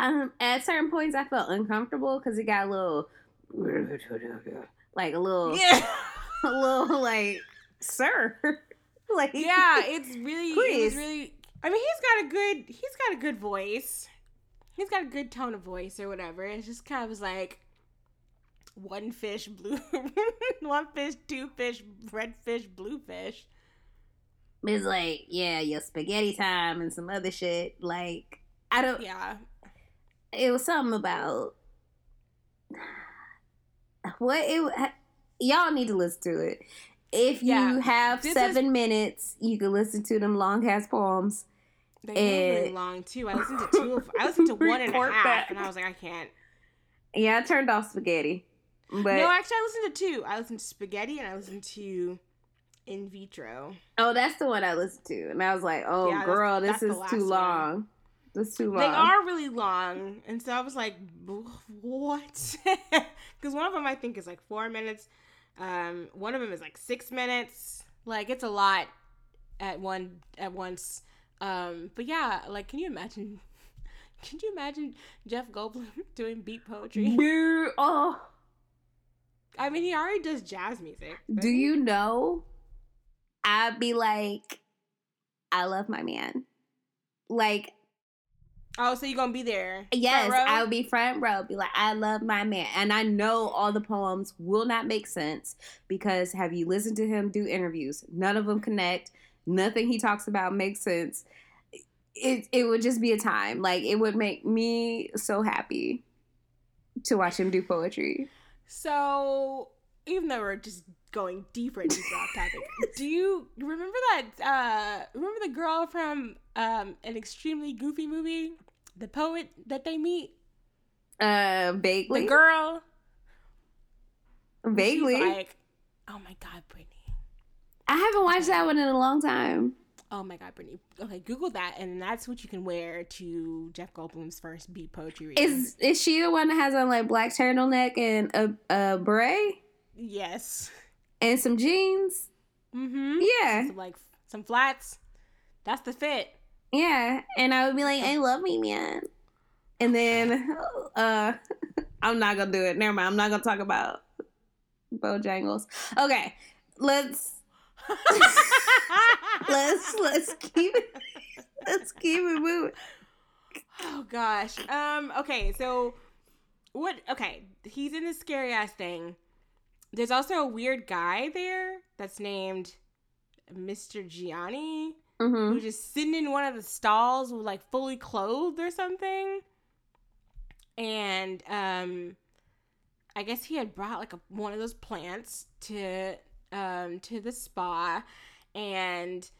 Um, at certain points, I felt uncomfortable because it got a little, like a little, Yeah, a little like, sir, like yeah. It's really, it Please. was really. I mean, he's got a good, he's got a good voice. He's got a good tone of voice or whatever. It's just kind of was like one fish, blue, one fish, two fish, red fish, blue fish. It's like, yeah, your spaghetti time and some other shit. Like, I don't. Yeah, It was something about what it. Y'all need to listen to it. If you have seven minutes, you can listen to them long ass poems. they were really long too. I listened to two. Of, I listened to one and a half, back. and I was like, I can't. Yeah, I turned off spaghetti, but no, actually, I listened to two. I listened to spaghetti and I listened to in vitro. oh, that's the one I listened to, and I was like, oh, Yeah, girl, that's this the is too long. This is too long. They are really long, and so I was like, "What?" Because one of them I think is like four minutes. Um, one of them is like six minutes. Like it's a lot at one at once. Um, but yeah, like, can you imagine? Can you imagine Jeff Goldblum doing beat poetry? Yeah, Oh, I mean, he already does jazz music. do he? you know? I'd be like, I love my man. Like, Oh, so you're gonna be there? yes, I would be front row, be like, I love my man. And I know all the poems will not make sense because have you listened to him do interviews? None of them connect. Nothing he talks about makes sense. It, it would just be a time. Like, it would make me so happy to watch him do poetry. So even though we're just going deeper into deeper off topic. Do you remember that? Uh, remember the girl from um, an extremely goofy movie, the poet that they meet? Uh, vaguely. The vaguely. girl. She's vaguely. like, oh my god, Brittany. I haven't watched that one in a long time. Oh my god, Brittany. Okay, Google that, and that's what you can wear to Jeff Goldblum's first beat poetry reading. Is is she the one that has on like black turtleneck and a, a beret yes. And some jeans? Mm-hmm. Yeah, Some, like some flats. That's the fit. yeah. And I would be like, "I love me, man." And then, uh, I'm not gonna do it. Never mind. I'm not gonna talk about Bojangles. Okay, let's let's let's keep it let's keep it moving. oh gosh. Um. Okay. So, what? Okay. He's in this scary ass thing. There's also a weird guy there that's named Mr. Gianni, hmm who's just sitting in one of the stalls, with like fully clothed or something. And um, I guess he had brought like a, one of those plants to um to the spa, and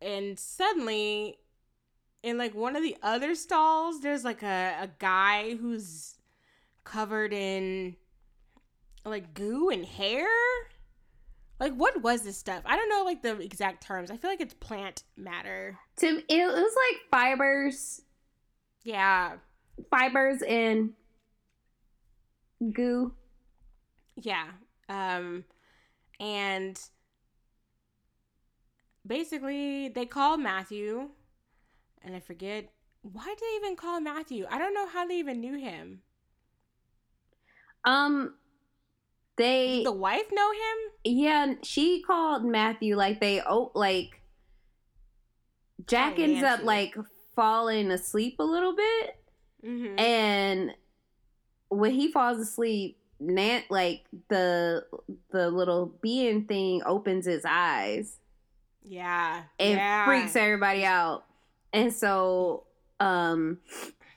and suddenly in like one of the other stalls there's like a, a guy who's covered in like goo and hair? Like what was this stuff? I don't know like the exact terms. I feel like it's plant matter. To it, it was like fibers, yeah. Fibers and goo. yeah um and basically they called matthew and i forget why did they even call matthew? I don't know how they even knew him. Um, they Did the wife know him? Yeah, she called Matthew like they oh like Jack Oh, ends up like falling asleep a little bit, mm-hmm. and when he falls asleep, Nant like the the little being thing opens its eyes yeah and yeah. freaks everybody out, and so um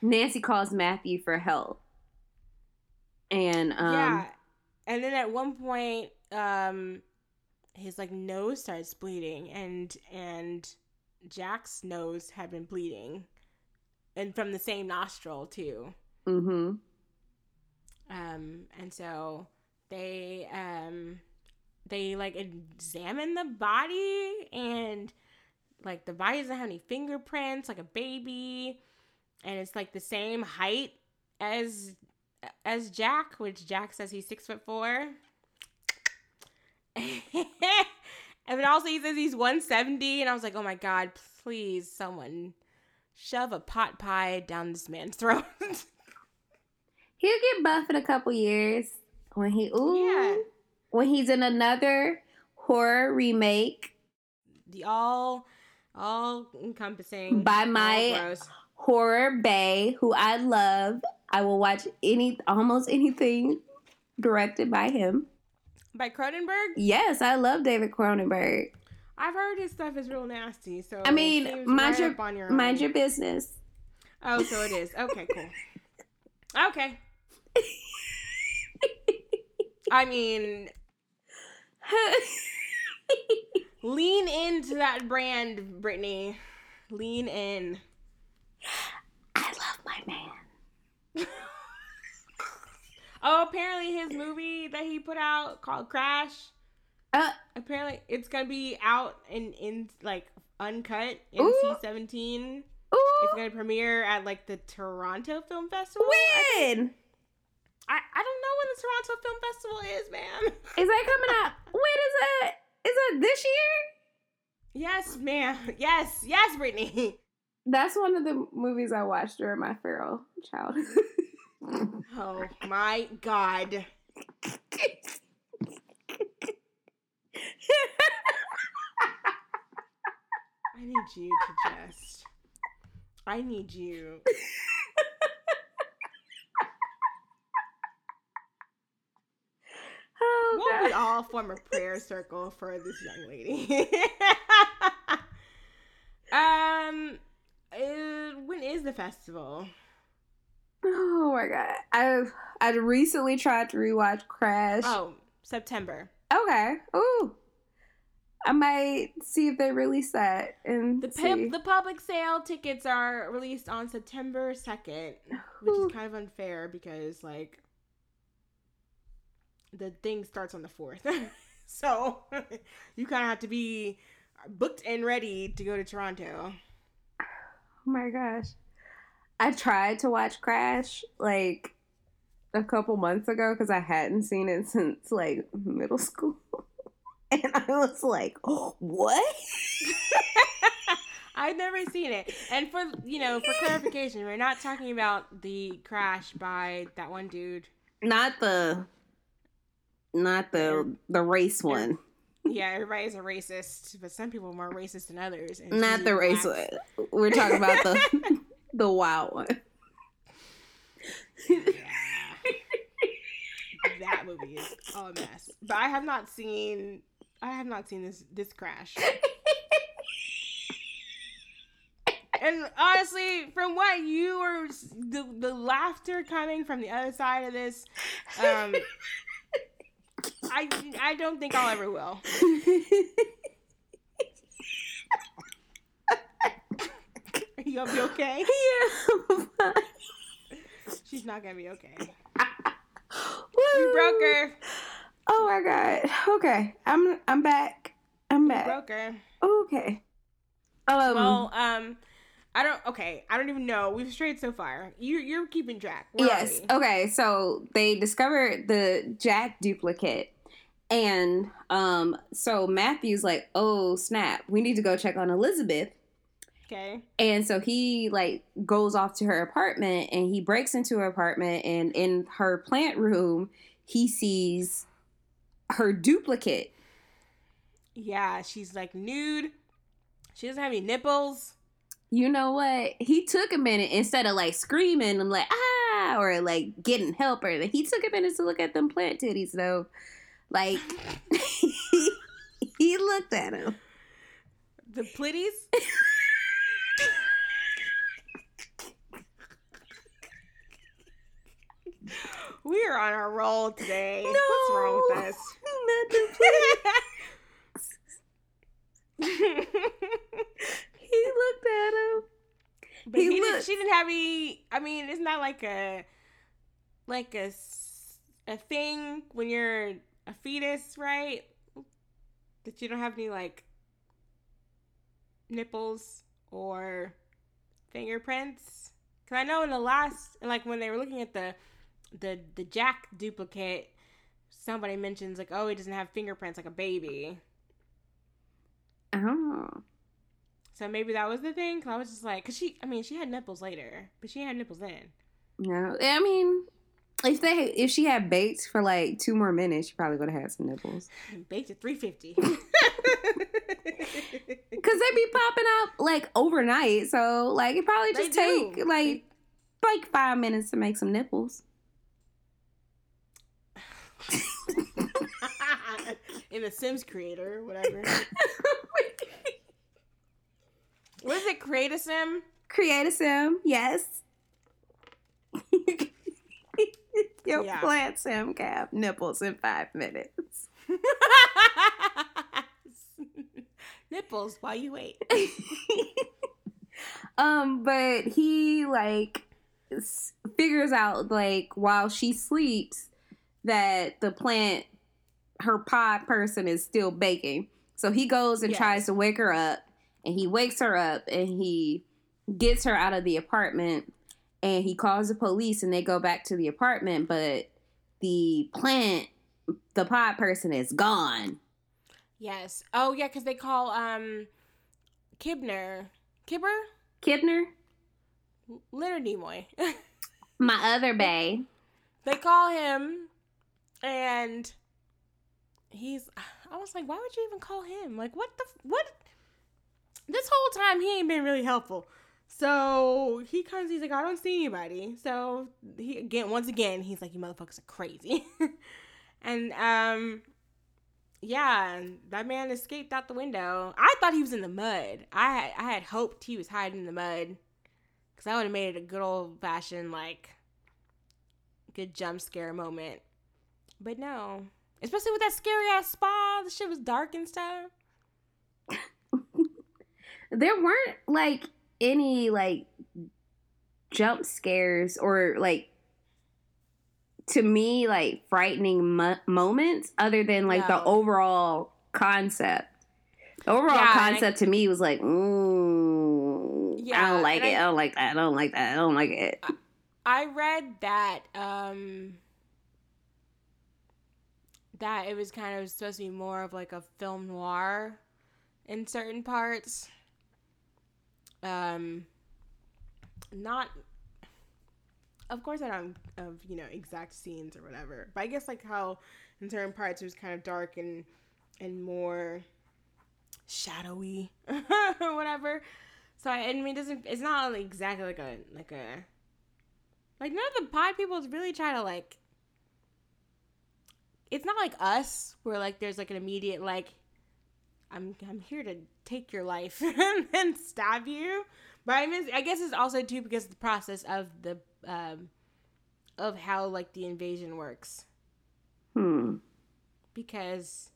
Nancy calls Matthew for help, and um yeah and then at one point um his like nose starts bleeding and and jack's nose had been bleeding and from the same nostril too mm-hmm. um and so they um they like examine the body and like the body doesn't have any fingerprints like a baby and it's like the same height as as jack which jack says he's six foot four and then also he says he's 170 and i was like oh my god please someone shove a pot pie down this man's throat He'll get buff in a couple years when he ooh Yeah. when he's in another horror remake the all all encompassing By my- horror bay who I love. I will watch any almost anything directed by him. by Cronenberg. Yes, I love David Cronenberg. I've heard his stuff is real nasty. So I mean, mind your- your Mind your business. Oh, so it is. Okay, cool. okay. I mean, lean into that brand, Brittany. Lean in. I love my man. Oh, apparently his movie that he put out called Crash. Uh, Apparently, it's gonna be out in in like uncut Ooh. NC seventeen. It's gonna premiere at like the Toronto Film Festival. When I, I don't know when the Toronto Film Festival is, man. is that coming up? When is that? Is that this year? yes, ma'am. Yes, yes, Brittany. That's one of the movies I watched during my feral childhood. Oh my god. I need you to just. I need you. oh, Won't we all form a prayer circle for this young lady? um, uh, when is the festival? Oh my god. I've I recently tried to rewatch Crash. Oh, September. Okay. Ooh. I might see if they release that and The pimp, the public sale tickets are released on September second, which Ooh. is kind of unfair because like the thing starts on the fourth, so you kind of have to be booked and ready to go to Toronto. Oh my gosh. I tried to watch Crash like a couple months ago because I hadn't seen it since like middle school. and I was like, oh, what? I've never seen it, and for you know, for clarification, we're not talking about the crash by that one dude. Not the not the the race one. Yeah, everybody's a racist, but some people are more racist than others. Not the racist. We're talking about the the wild one. Yeah. that movie is all a mess. But I have not seen I have not seen this this crash. and honestly, from what you were the the laughter coming from the other side of this, um I I don't think I'll ever will. Are you gonna be okay? yeah. She's not gonna be okay. We broke her. Oh my god. Okay. I'm I'm back. I'm We back. broke her. Okay. Um Well, um, I don't. Okay, I don't even know. We've strayed so far. You you're keeping track. Where yes. Okay, so they discovered the Jack duplicate. And um so Matthew's like, "Oh, snap. We need to go check on Elizabeth." Okay. And so he like goes off to her apartment and he breaks into her apartment and in her plant room he sees her duplicate. Yeah, she's like nude. She doesn't have any nipples. You know what? He took a minute instead of like screaming and like ah or like getting help or he took a minute to look at them plant titties though. Like he, he looked at him. The plitties. we are on a roll today. What's wrong with us? Not the plants. he looked at him. But He he didn't, looked- she didn't have any. I mean, it's not like a like a a thing when you're a fetus, right? That you don't have any like nipples or fingerprints. Cause I know in the last, like when they were looking at the the the Jack duplicate, somebody mentions like, oh, he doesn't have fingerprints like a baby. Oh. So maybe that was the thing. Cause I was just like, cause she, I mean, she had nipples later, but she had nipples then. No. I mean if they if she had baked for like two more minutes, she probably would have had some nipples. Baked at 350. Cause they'd be popping out like overnight, so like it probably just take like like five minutes to make some nipples. In the Sims creator, whatever. What is it? Create a sim? Create a sim, yes. Your Yeah. plant Sam have nipples in five minutes. Nipples while you wait. um, but he like s- figures out like while she sleeps that the plant, her pod person is still baking. So he goes and Yes. tries to wake her up, and he wakes her up, and he gets her out of the apartment, and he calls the police, and they go back to the apartment, but the plant, the pod person is gone. Yes. Oh yeah, because they call um Kibner. Kibber? Kibner, Leonard Nimoy. my other bay. they call him and he's I was like, why would you even call him? Like what the what this whole time he ain't been really helpful. So he comes, he's like, I don't see anybody. So he again once again, he's like, You motherfuckers are crazy. and um yeah, that man escaped out the window. I thought he was in the mud. I had I had hoped he was hiding in the mud. Cause I would have made it a good old fashioned like good jump scare moment. But no. Especially with that scary ass spa. The shit was dark and stuff. there weren't like any like jump scares or like to me like frightening mo- moments other than like the overall concept. The overall Yeah, and I- concept to me was like, mm, I don't like it. I- I, don't like that. I don't like that. I don't like it. I read that um that it was kind of supposed to be more of like a film noir in certain parts. Um not of course I don't of you know exact scenes or whatever. But I guess like how in certain parts it was kind of dark and and more shadowy or whatever. So I, I mean, it doesn't it's not like exactly like a like a like none of the pod people is really try to like. It's not like us where like there's like an immediate like, I'm I'm here to take your life and stab you. But I mean, I guess it's also too because of the process of the um, of how like the invasion works Hmm. because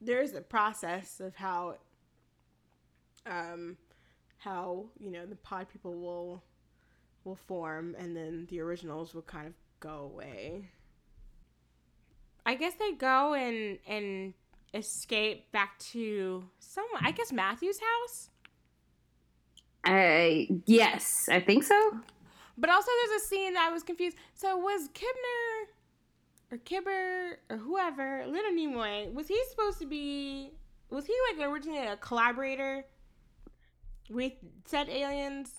there's a process of how um how you know the pod people will will form and then the originals will kind of go away i guess they go and and escape back to someone i guess matthew's house? I yes, I think so. but also there's a scene that i was confused. So was kibner or kibber or whoever leonard nimoy was he supposed to be was he like originally a collaborator with said aliens?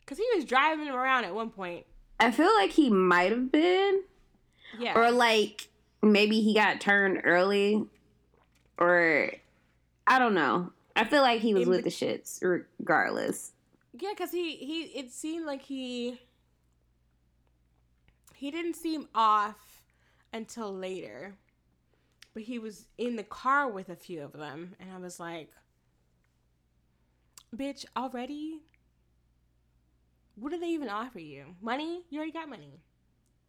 Because he was driving them around at one point. I feel like he might have been, yeah. Or like maybe he got turned early, or I don't know. I feel like he was In with bet- the shits regardless. Yeah, because he he it seemed like he he didn't seem off until later, but he was in the car with a few of them, and I was like, "Bitch, already? What do they even offer you? Money? You already got money.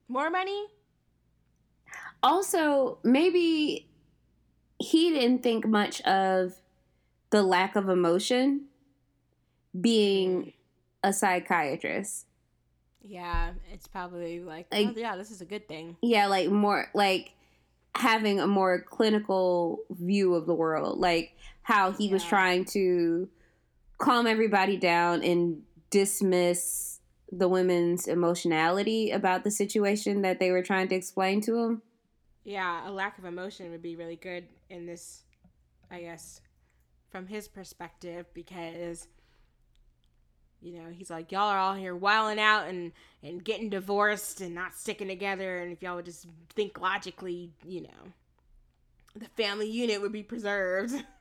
More money? Also, maybe he didn't think much of the lack of emotion being a psychiatrist. Yeah, it's probably like, oh, Like- oh, yeah, this is a good thing. Yeah, like more like having a more clinical view of the world, like how he was trying to calm everybody down and dismiss the women's emotionality about the situation that they were trying to explain to him. yeah, a lack of emotion would be really good in this, I guess, from his perspective, because, you know, he's like, y'all are all here wilding out and, and getting divorced and not sticking together. And if y'all would just think logically, you know, the family unit would be preserved.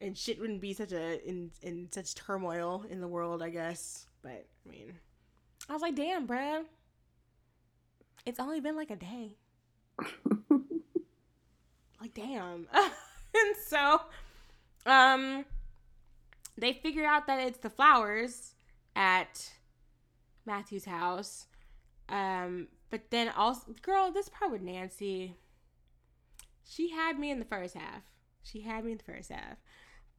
and shit wouldn't be such a in in such turmoil in the world, I guess. But I mean, I was like, damn, bruh. It's only been like a day like damn. And so um they figure out that it's the flowers at matthew's house. Um but then also girl this part with nancy she had me in the first half. She had me in the first half.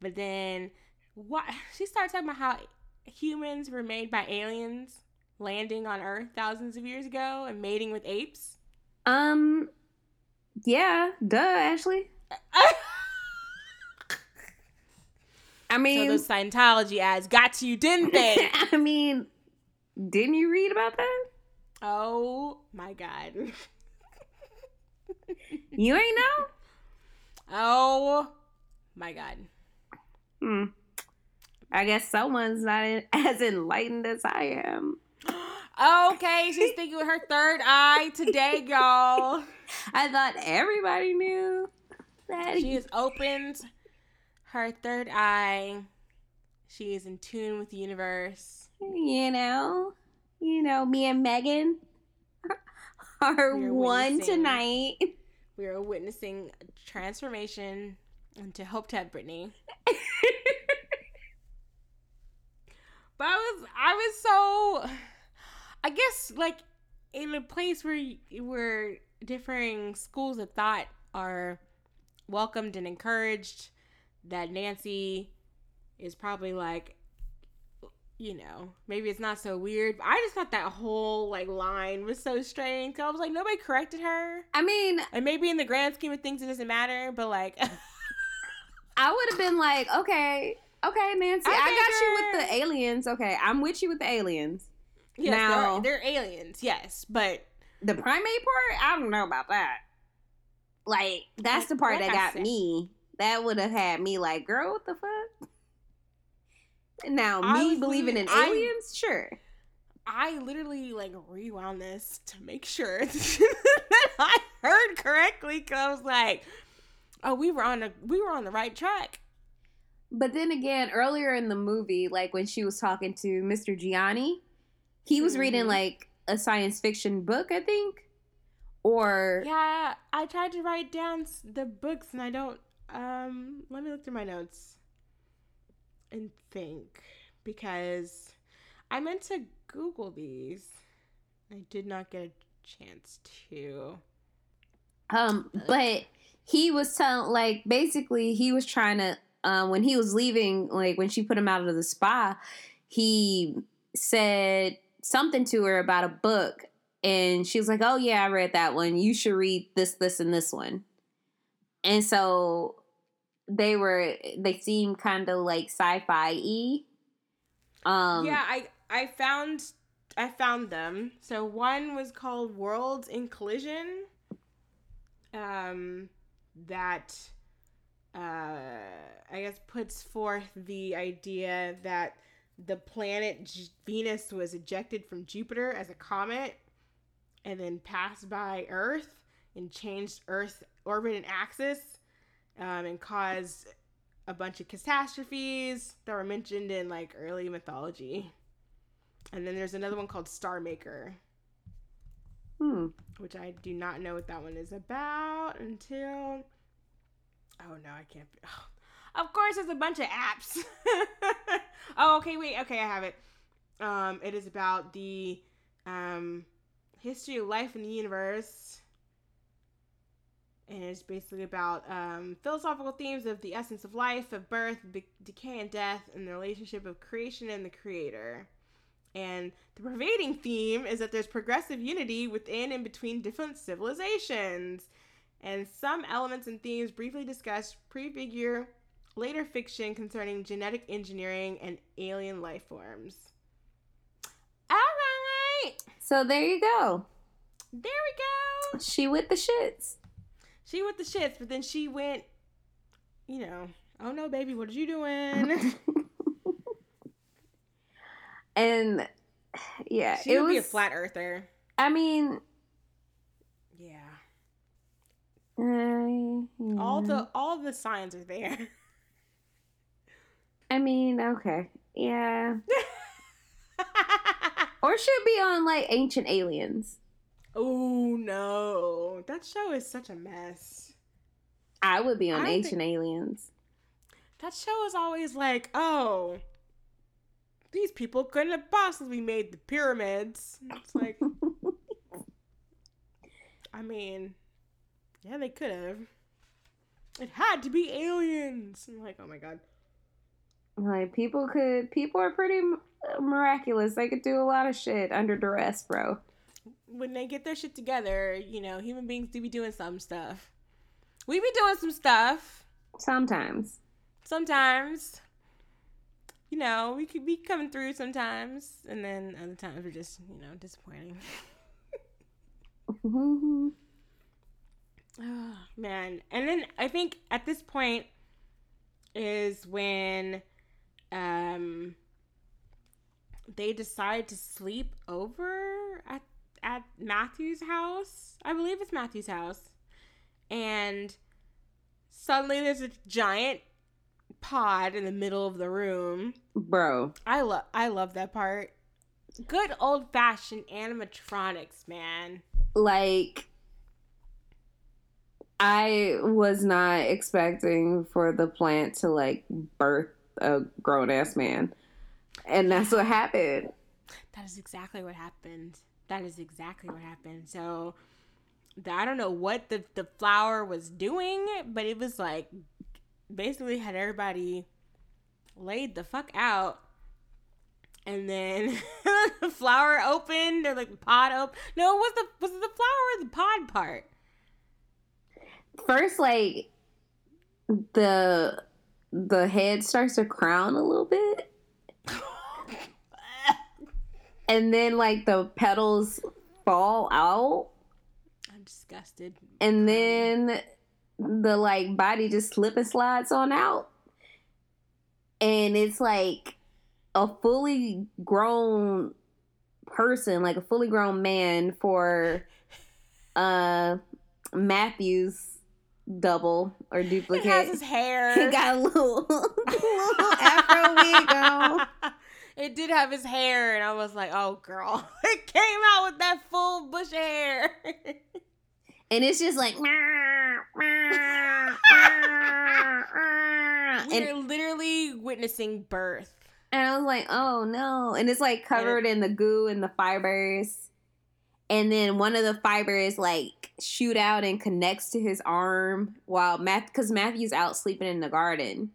But then what she started talking about how humans were made by aliens landing on earth thousands of years ago and mating with apes. Um, yeah, duh, Ashley. I mean, So those Scientology ads got to you, didn't they? I mean, didn't you read about that? oh my god. You ain't know? Oh my god. Hmm. I guess someone's not as enlightened as I am. Okay, she's thinking with her third eye today, y'all. I thought everybody knew that. She has opened her third eye. She is in tune with the universe. you know, you know, me and Megan are We are one tonight. We are witnessing a transformation into Hope Ted Brittany. But I was I was so I guess like in a place where where differing schools of thought are welcomed and encouraged, that Nancy is probably like, you know, maybe it's not so weird. I just thought that whole like line was so strange. I was like, nobody corrected her, I mean, and maybe in the grand scheme of things, it doesn't matter. But like, I would have been like, okay, okay, Nancy, I, Okay, got you with the aliens. Okay, I'm with you with the aliens. Yes, Now- they're, they're aliens, yes, but The primate part, I don't know about that. Like, that's the part Like that got said. me. That would have had me like, girl, what the fuck? Now, I me believing in I- aliens, sure. I literally like rewound this to make sure that I heard correctly because I was like, "Oh, we were on a we were on the right track." But then again, earlier in the movie, like when she was talking to Mr. Gianni, he was reading Mhm. like a science fiction book, I think. Or Yeah, I tried to write down the books and I don't. Um, let me look through my notes and think because I meant to Google these. I did not get a chance to. um but he was telling like basically he was trying to um when he was leaving, like when she put him out of the spa, he said something to her about a book and she was like, "Oh yeah, I read that one. You should read this this and this one." And so they were they seemed kind of like sci-fi y. Um yeah, I I found I found them. So one was called Worlds in Collision. Um, that uh, I guess puts forth the idea that the planet J- Venus was ejected from Jupiter as a comet, and then passed by Earth and changed Earth's orbit and axis, um, and caused a bunch of catastrophes that were mentioned in like early mythology. And then there's another one called Star Maker, hmm. which I do not know what that one is about until. Oh no, I can't. Be... Of course, there's a bunch of apps. oh, okay, wait, okay, I have it. Um, it is about the um, history of life in the universe, and it's basically about um, philosophical themes of the essence of life, of birth, be- decay, and death, and the relationship of creation and the creator. And the pervading theme is that there's progressive unity within and between different civilizations. And some elements and themes briefly discussed prefigure later fiction concerning genetic engineering and alien life forms. All right. So there you go. There we go. She with the shits. She with the shits, but then she went, you know, oh no, baby, what are you doing? and yeah, she it would was be a flat earther. I mean, Yeah. uh, All the all the signs are there. I mean, okay, yeah. Or should be on like Ancient Aliens. oh no. That show is such a mess. I would be on Ancient think- Aliens. That show is always like, oh, these people couldn't have possibly made the pyramids. It's like, I mean, yeah, they could have. It had to be aliens. I'm like, oh my god. Like people could, people are pretty miraculous. They could do a lot of shit under duress, bro. When they get their shit together, you know, human beings do be doing some stuff. We be doing some stuff Sometimes. sometimes. You know, we could be coming through sometimes, and then other times we're just, you know, disappointing. Oh, man. And then I think at this point is when um they decide to sleep over at at Matthew's house. I believe it's Matthew's house. And suddenly there's a giant pod in the middle of the room. Bro, I love I love that part. Good old fashioned animatronics, man. like I was not expecting for the plant to like birth a grown ass man. And that's what happened. That is exactly what happened. That is exactly what happened. So the, I don't know what the the flower was doing, but it was like basically had everybody laid the fuck out. And then the flower opened or like the pod open. No, it was the was it the flower or the pod part? First, like the the head starts to crown a little bit, and then like the petals fall out, I'm disgusted. and then the like body just slip and slides on out, and it's like a fully grown person, like a fully grown man for uh Matthew's double or He duplicate. has his hair. He got a little, little afro wig on. It did have his hair, and I was like, "Oh, girl!" It came out with that full bush of hair. And it's just like, We're literally witnessing birth. and I was like, oh no. And it's like covered in the goo and the fibers. And then one of the fibers like shoot out and connects to his arm while Matt, because Matthew's out sleeping in the garden.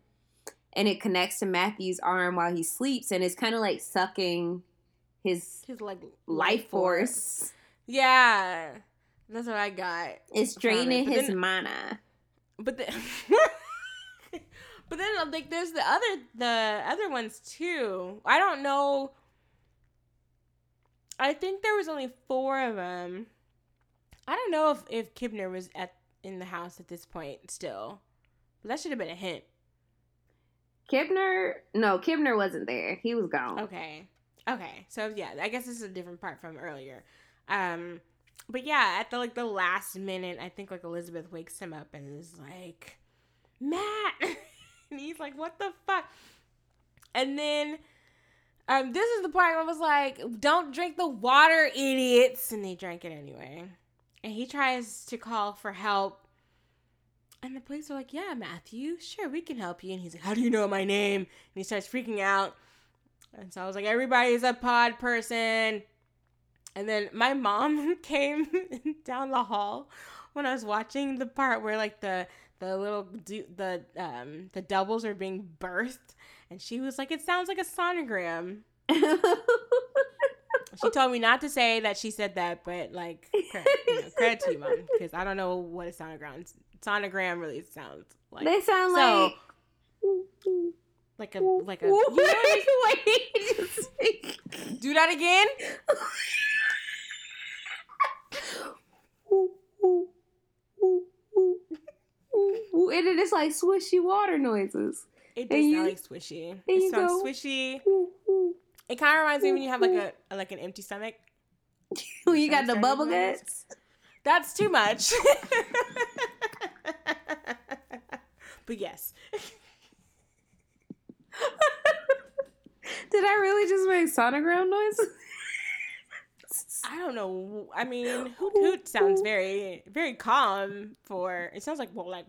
And it connects to Matthew's arm while he sleeps. And it's kind of like sucking his His like life force. Yeah, that's what I got. It's Found it. draining his then- mana. But then, but then like there's the other the other ones too. I don't know. I think there was only four of them. I don't know if if Kibner was at in the house at this point still. But that should have been a hint. Kibner, no, Kibner wasn't there. He was gone. Okay. Okay. So yeah, I guess this is a different part from earlier. Um but yeah, at the like the last minute, I think like Elizabeth wakes him up and is like, Matt and he's like, What the fuck? And then um this is the part where I was like, Don't drink the water, idiots and they drank it anyway. And he tries to call for help. And the police are like, Yeah, Matthew, sure, we can help you. And he's like, How do you know my name? And he starts freaking out. And so I was like, everybody's a pod person. And then my mom came down the hall when I was watching the part where like the the little the um the doubles are being birthed, and she was like, "It sounds like a sonogram." She told me not to say that she said that, but like, credit, you know, credit to you, mom, because I don't know what a sonogram sonogram really sounds like. they sound So, like. like a like a you know, Wait, just- do that again. and then it's like swishy water noises. It does you- sound like swishy. It sounds go. swishy. It kind of reminds me when you have like a like an empty stomach. when you got the bubble guts. That's too much. but yes, Did I really just make sonogram noises? I don't know. I mean, hoot hoot sounds very very calm for. It sounds like well, like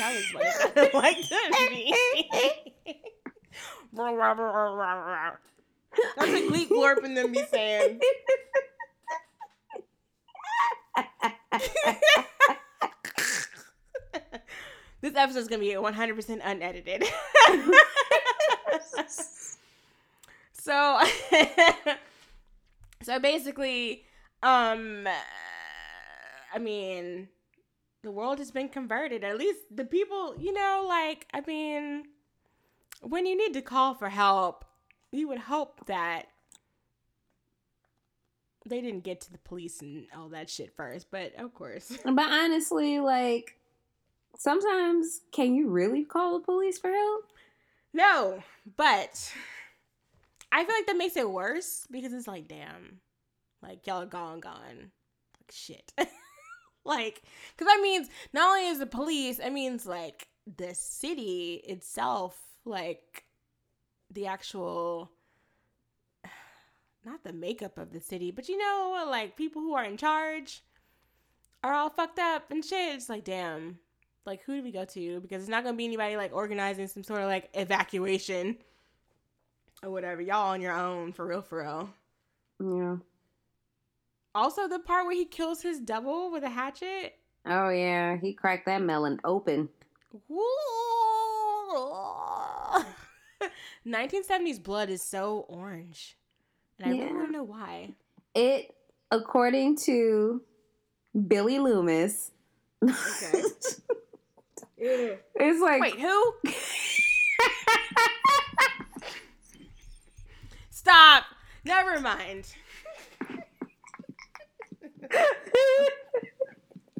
that was like, it like to me. That's a Gleek glorp and then me saying. this episode's gonna be 100% unedited. so, so basically, um, I mean, the world has been converted. At least the people, you know, like, I mean, when you need to call for help, you would hope that they didn't get to the police and all that shit first. But of course, But honestly, like sometimes can you really call the police for help? no. But I feel like that makes it worse because it's like, damn, like y'all are gone, gone, like shit. like, because that means not only is the police, it means like the city itself, like the actual not the makeup of the city, but you know, like people who are in charge are all fucked up and shit. It's like, damn, like who do we go to? Because it's not gonna be anybody like organizing some sort of like evacuation or whatever. Y'all on your own for real, for real. Yeah. Also, the part where he kills his double with a hatchet. Oh yeah, he cracked that melon open. Woo! 1970s blood is so orange. And I really Yeah. want to know why. It, according to Billy Loomis, Okay. it's like Wait, who? Stop. Never mind.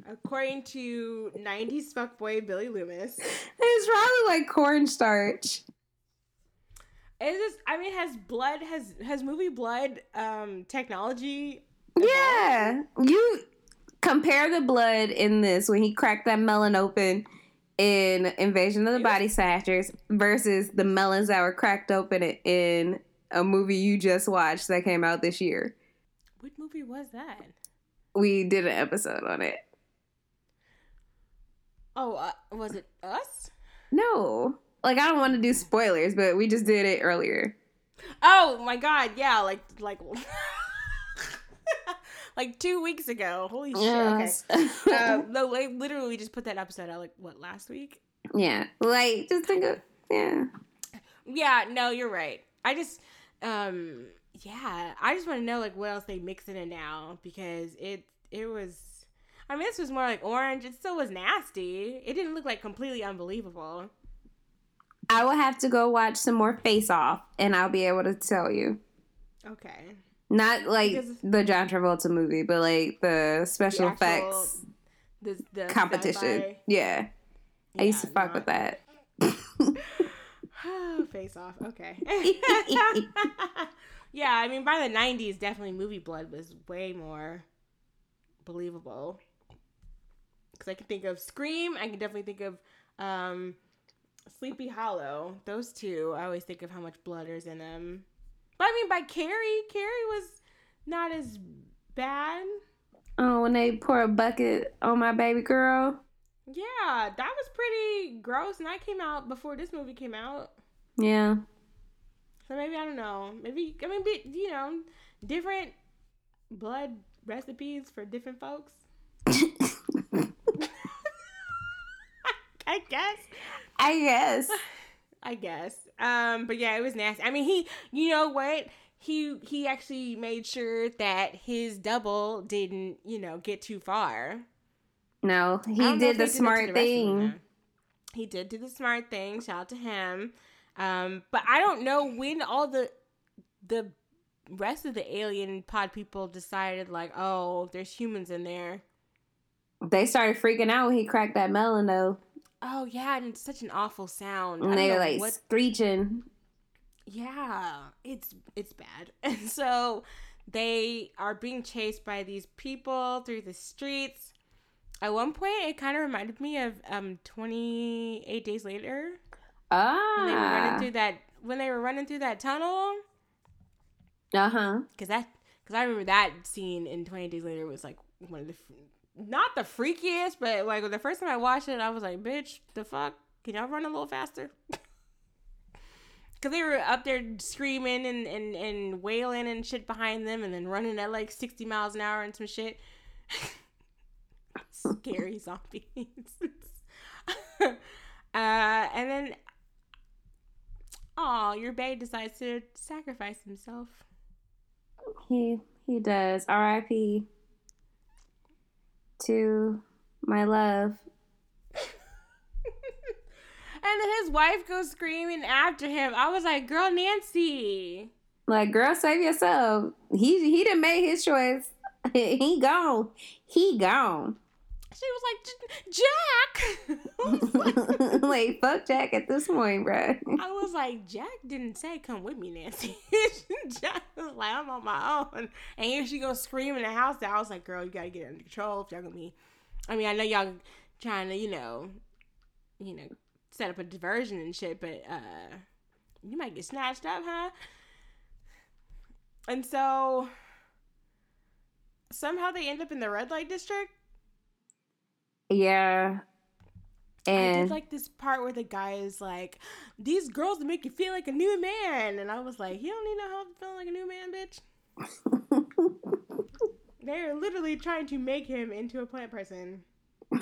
According to 90s fuckboy Billy Loomis, it's probably like cornstarch. is this I mean has blood has has movie blood um technology Yeah, you compare the blood in this when he cracked that melon open in Invasion of the It Body Snatchers versus the melons that were cracked open in a movie you just watched that came out this year. What movie was that? We did an episode on it. Oh, uh, was it us? No, like I don't want to do spoilers, but we just did it earlier. Oh my god, yeah, like like like 2 weeks ago. Holy shit. Yes. Okay. Uh, no, like literally just put that episode out like what last week? yeah, like just think of yeah. Yeah, no, you're right. I just um yeah, I just want to know like what else they mix in it now because it it was I mean this was more like orange. It still was nasty. It didn't look like completely unbelievable. I will have to go watch some more Face Off, and I'll be able to tell you. Okay. Not like Because- the John Travolta movie, but like the special The actual effects The, the competition. sci-fi- Yeah, I used to Yeah, fuck with that. Face off. Okay. yeah, I mean, by the 90s, definitely movie blood was way more believable. Because I can think of Scream. I can definitely think of um, Sleepy Hollow. Those two, I always think of how much blood is in them. But I mean, by Carrie, Carrie was not as bad. oh, when they pour a bucket on my baby girl. Yeah, that was pretty gross. And that came out before this movie came out. Yeah, So maybe I don't know. Maybe I mean, be, you know, different blood recipes for different folks. I guess. I guess. I guess. Um, but yeah, it was nasty. I mean, he, you know what? He he actually made sure that his double didn't, you know, get too far. No, he did the to smart of thing. He did do the smart thing. Shout out to him. Um, but I don't know when all the the rest of the alien pod people decided like, oh, there's humans in there. They started freaking out when he cracked that melon though, Oh yeah, and it's such an awful sound. And they were like what screeching. Yeah, it's it's bad. And so they are being chased by these people through the streets. At one point, it kind of reminded me of um 28 Days Later when they were running Ah, through that when they were running through that tunnel. uh huh. Because that because I remember that scene in Twenty Days Later was like one of the not the freakiest, but like the first time I watched it, I was like, "Bitch, the fuck? Can y'all run a little faster?" Because they were up there screaming and, and, and wailing and shit behind them and then running at like 60 miles an hour and some shit. Scary zombies. uh, and then, oh, your babe decides to sacrifice himself. He he does. R.I.P. to my love. And then his wife goes screaming after him. I was like, girl, Nancy. Like, girl, save yourself. He he didn't make his choice. he gone. He gone. She was like, Jack. I was like- like, fuck Jack at this point, bruh. I was like, Jack didn't say come with me, Nancy. Jack was like, I'm on my own. And here she goes screaming the house down. I was like, girl, you gotta get under control if y'all gonna be I mean, I know y'all trying to, you know, you know, set up a diversion and shit, but uh you might get snatched up, huh? And so somehow they end up in the red light district. Yeah. I And did like this part where the guy is like, "These girls make you feel like a new man," and I was like, "You don't need no help feeling like a new man, bitch." They're literally trying to make him into a plant person.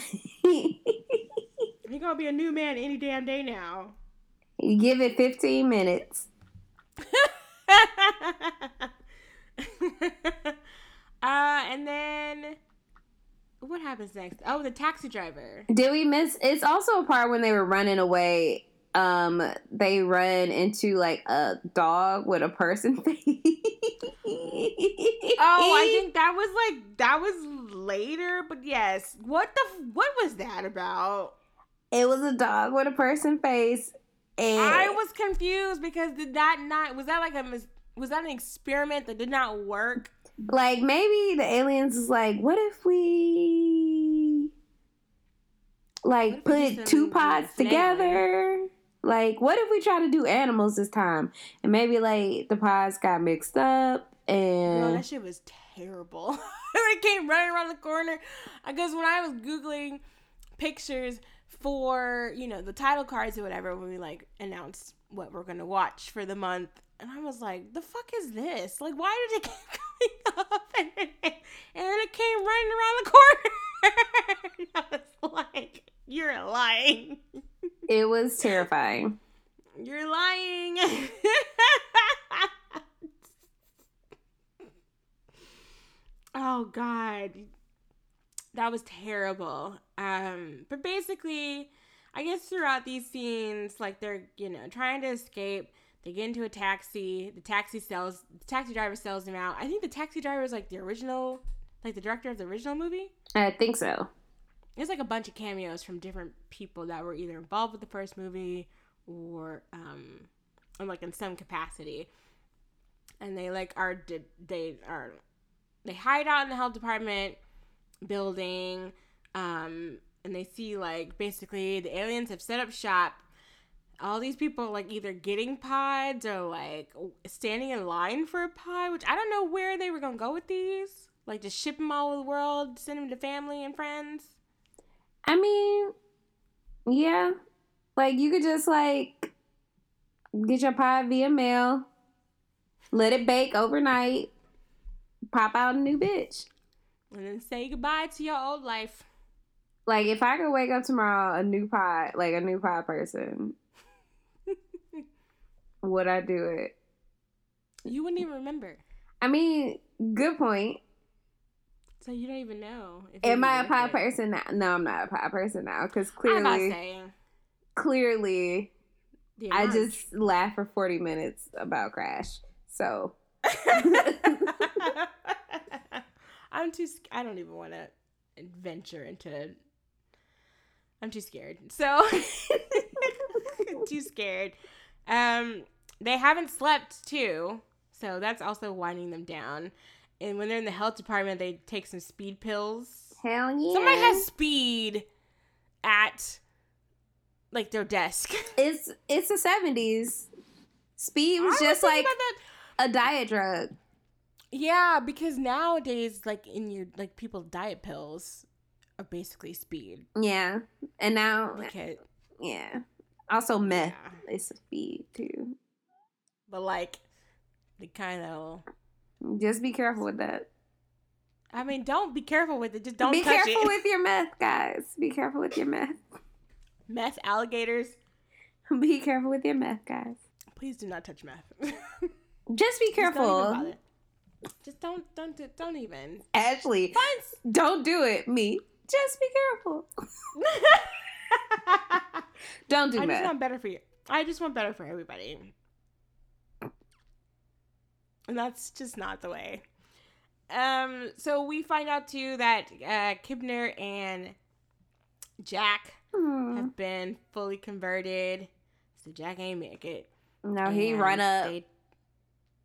He gonna be a new man any damn day now. you give it 15 minutes. uh, and then what happens next? Oh, the taxi driver. Did we miss? It's also a part when they were running away. Um, they run into like a dog with a person face. Oh, I think that was like that was later, but yes. What the what was that about? it was a dog with a person face, and I was confused because did that not was that like a was that an experiment that did not work? Like maybe the aliens is like, what if we like What put two pods together? Like, what if we try to do animals this time? And maybe like the pods got mixed up Girl, and that shit was terrible. it came running around the corner. I guess when I was googling pictures for you know the title cards or whatever when we like announced what we're gonna watch for the month, and I was like, the fuck is this? Like, why did it keep coming up? And then, and then it came running around the corner. and I was like, you're lying. it was terrifying. You're lying. oh god. That was terrible. Um but basically I guess throughout these scenes like they're, you know, trying to escape. They get into a taxi. The taxi sells the taxi driver sells them out. I think the taxi driver is like the original like the director of the original movie. I think so. There's like a bunch of cameos from different people that were either involved with the first movie or um like in some capacity and they like are did they are they hide out in the health department building um and they see like basically the aliens have set up shop all these people like either getting pods or like standing in line for a pod which i don't know where they were gonna go with these like just ship them all over the world send them to family and friends I mean, yeah. Like you could just like get your pie via mail, let it bake overnight, pop out a new bitch. and then say goodbye to your old life Like if I could wake up tomorrow a new pie, like a new pie person, would I do it? you wouldn't even remember I mean, good point. so you don't even know if Am I a pie it. person now? No, I'm not a pie person now because i'm not clearly, saying clearly, I amount. just laughed for 40 minutes about Crash. So I'm too. I don't even want to venture into. I'm too scared. So too scared. Um, they haven't slept too, so that's also winding them down. And when they're in the health department, they take some speed pills. hell yeah. Somebody has speed at like their desk. It's it's the seventies. Speed was I just thinking like a diet drug. Yeah, because nowadays, like in your like people's diet pills are basically speed. Yeah, and now okay, yeah. Also meth yeah. is speed too. but like the kind of. Just be careful with that. I mean, don't be careful with it. Just don't be careful it. with your meth, guys. Be careful with your meth. meth alligators. Be careful with your meth, guys. Please do not touch meth. Just be don't careful. Just don't, don't, do- don't even. Ashley, don't do it. Me. Just be careful. Don't do that. I just want better for you. I just want better for everybody. And that's just not the way. Um, so we find out too that uh, Kibner and Jack Hmm. have been fully converted. So Jack ain't make it. No, he And run up. they-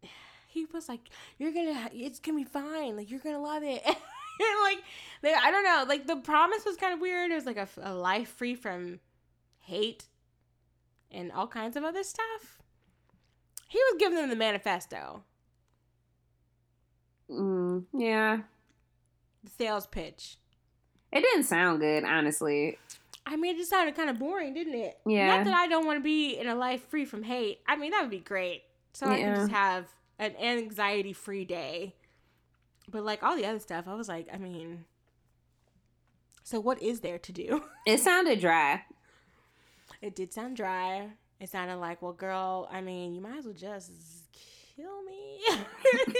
he was like, "You're gonna, it's gonna be fine. Like you're gonna love it." like, they, I don't know. Like the promise was kind of weird. It was like a, a life free from hate and all kinds of other stuff. He was giving them the manifesto, Mm, yeah. the sales pitch. It didn't sound good, honestly. I mean, it just sounded kind of boring, didn't it? Yeah. Not that I don't want to be in a life free from hate. I mean, that would be great. So I can just have an anxiety free day. But like all the other stuff, I was like, I mean, so what is there to do? It sounded dry. It did sound dry. It sounded like, well, girl, I mean, you might as well just kill me.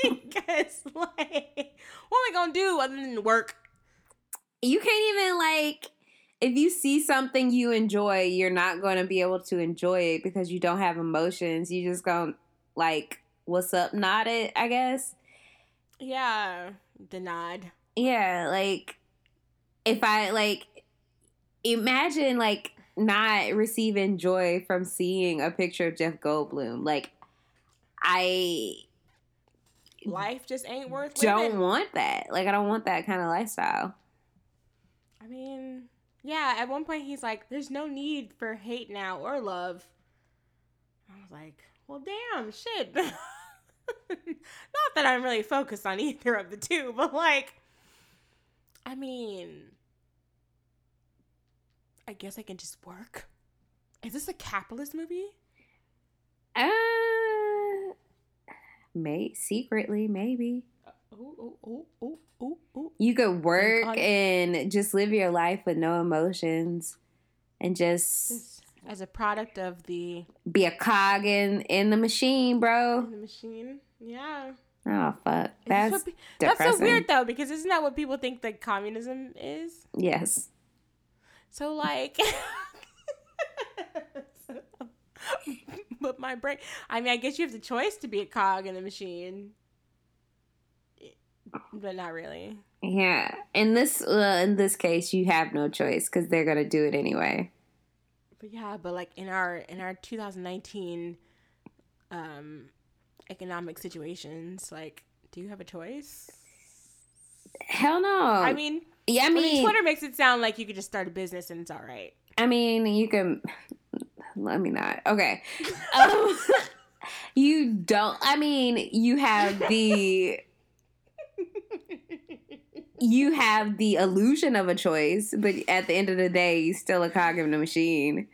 because, like, what am I going to do other than work? You can't even like if you see something you enjoy, you're not going to be able to enjoy it because you don't have emotions. You just going to like what's up not it, I guess. Yeah, the nod. Yeah, like if I like imagine like not receiving joy from seeing a picture of Jeff Goldblum. Like I Life just ain't worth it. don't living. want that. Like I don't want that kind of lifestyle. I mean, yeah, at one point he's like, there's no need for hate now or love. I was like, well, damn, shit. Not that I'm really focused on either of the two, but like, I mean, I guess I can just work. Is this a capitalist movie? Uh may secretly maybe. Oh, oh, oh, oh, oh, oh. You could work and just live your life with no emotions and just as a product of the, be a cog in in the machine, bro. the machine. Yeah. Oh fuck. That's pe- That's so weird though, because isn't that what people think that communism is? Yes. So like, but my brain. I mean, I guess you have the choice to be a cog in the machine, but not really. Yeah. In this uh, in this case, you have no choice because they're gonna do it anyway. But yeah, but like in our in our 2019 um economic situations, like, do you have a choice? Hell no. I mean, yeah. I I mean, mean, Twitter makes it sound like you could just start a business and it's all right. I mean, you can. Let me not. Okay. Um, you don't. I mean, you have the. You have the illusion of a choice, but at the end of the day, you're still a cog in the machine.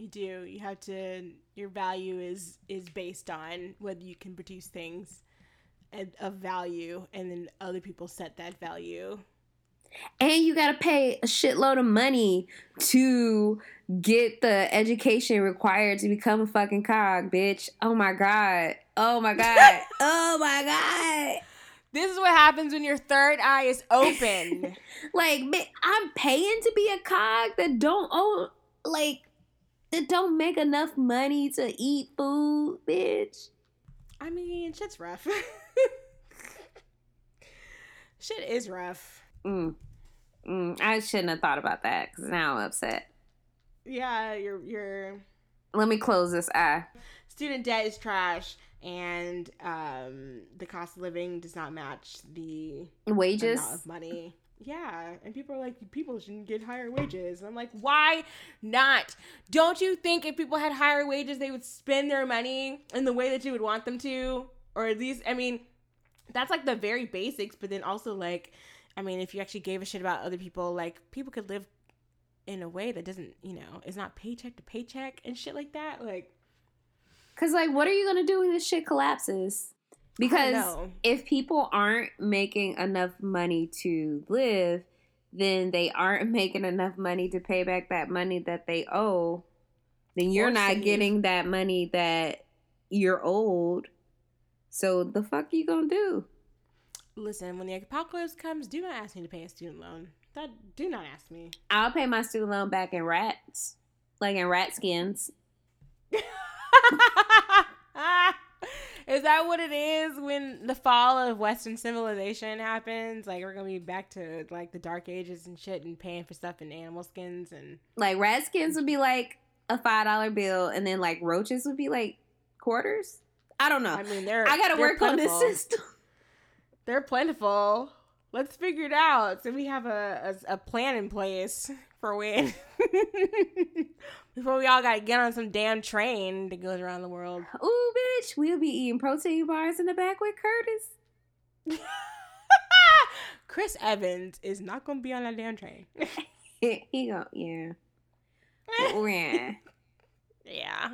You do. You have to. Your value is is based on whether you can produce things of value, and then other people set that value. And you gotta pay a shitload of money to get the education required to become a fucking cog, bitch. Oh my god. Oh my god. oh my god. This is what happens when your third eye is open. Like, man, I'm paying to be a cog that don't own, like, that don't make enough money to eat food, bitch. I mean, shit's rough. Shit is rough. Mm. Mm. I shouldn't have thought about that because now I'm upset. Yeah, you're you're. Let me close this eye. student debt is trash, and um, the cost of living does not match the Wages. of money. Yeah, and people are like, people shouldn't get higher wages. And I'm like, why not? Don't you think if people had higher wages, they would spend their money in the way that you would want them to? Or at least, I mean, that's like the very basics, but then also, like, I mean, if you actually gave a shit about other people, like, people could live in a way that doesn't, you know, is not paycheck to paycheck and shit like that. Like, Because, like, what are you to do when this shit collapses? Because if people aren't making enough money to live, then they aren't making enough money to pay back that money that they owe. Then you're Or not save. getting that money that you're owed. So the fuck you gonna do? listen, when the apocalypse comes, do not ask me to pay a student loan. That do not ask me. I'll pay my student loan back in rats, like in rat skins. is that what it is when the fall of Western civilization happens? Like we're gonna be back to like the dark ages and shit and paying for stuff in animal skins and Like rat skins would be like a five dollar bill, and then like roaches would be like quarters. I don't know. I mean they're I gotta they're work on this plentiful. system. They're plentiful. Let's figure it out. So we have a, a, a plan in place for when before we all gotta get on some damn train that goes around the world. Ooh, bitch, we'll be eating protein bars in the back with Curtis. Chris Evans is not gonna be on that damn train. he go, yeah, yeah. yeah.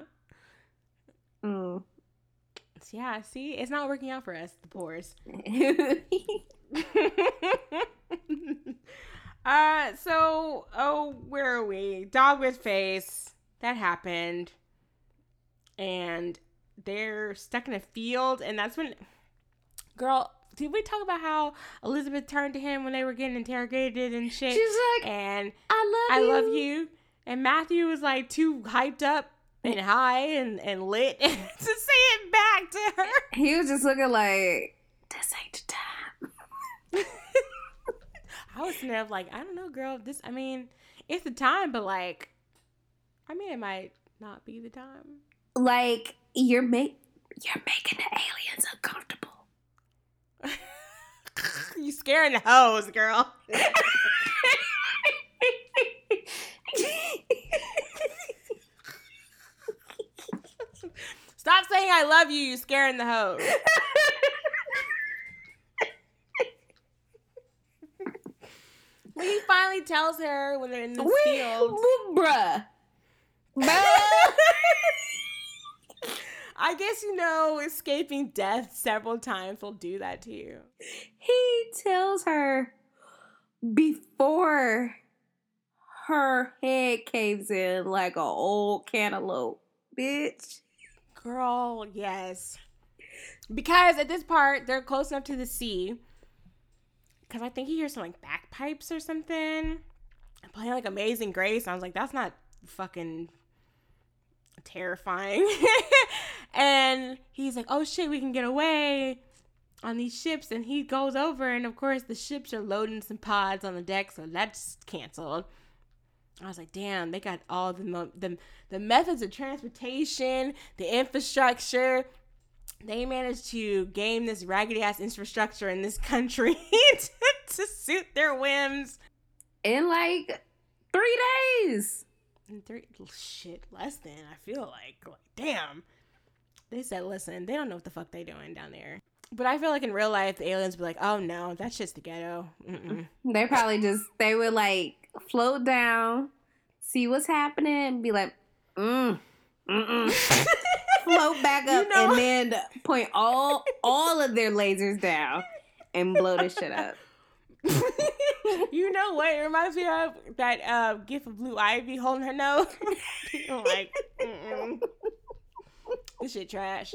Mm. Yeah, see, it's not working out for us, the pores. uh, so, oh, where are we? Dog with face. That happened. And they're stuck in a field, and that's when. Girl, did we talk about how Elizabeth turned to him when they were getting interrogated and shit? She's like, and I love I you. love you. And Matthew was like too hyped up and high and, and lit to say it back to her. He was just looking like, this ain't the time. I was sitting there like, I don't know, girl. This, I mean, it's the time, but like, I mean, it might not be the time. Like, you're make you're making the aliens uncomfortable. you scaring the hoes, girl. Stop saying I love you. You scaring the hoes. When he finally tells her when they're in the we, field. bruh. I guess you know escaping death several times will do that to you. he tells her before her head caves in like a old cantaloupe, bitch. Girl, yes. Because at this part, they're close enough to the sea. Because I think he hears some like backpipes or something. Playing like Amazing Grace. I was like, that's not fucking terrifying. and he's like, oh shit, we can get away on these ships. And he goes over, and of course, the ships are loading some pods on the deck, so that's canceled. I was like, damn, they got all the mo- the the methods of transportation, the infrastructure. They managed to game this raggedy ass infrastructure in this country to, to suit their whims. In like three days. And three shit less than I feel like. Like damn. They said, listen, they don't know what the fuck they doing down there. But I feel like in real life, the aliens be like, oh no, that's just the ghetto. Mm-mm. They probably just they would like float down, see what's happening, and be like, mm, mm-mm. float back up, You know- and then point all all of their lasers down and blow this shit up. you know what? It reminds me of that uh, gif of Blue Ivy holding her nose. I'm like, mm-mm. this shit trash.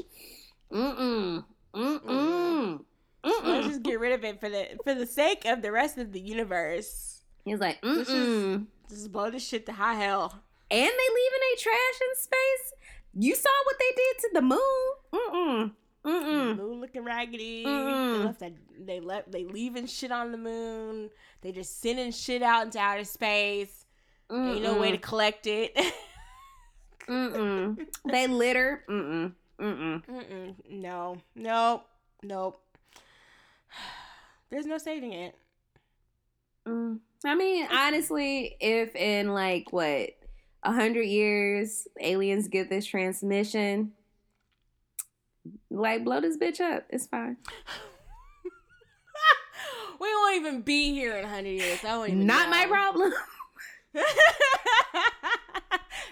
Mm-mm. Mm-mm. Let's Mm-mm. just get rid of it for the for the sake of the rest of the universe. He's like, This is- mm-mm. Just blow this shit to high hell. And they leaving a trash in space. You saw what they did to the moon. Mm-mm. Mm-mm. Moon looking raggedy. Mm-mm. They left that. They left. They leaving shit on the moon. They just sending shit out into outer space. Ain't no way to collect it. Mm-mm. They litter. Mm-mm. Mm-mm. Mm-mm. No. Nope. Nope. There's no saving it. Mm. I mean, honestly, if in like what a hundred years aliens get this transmission, like blow this bitch up. It's fine. we won't even be here in 100 years. I won't even Not my problem.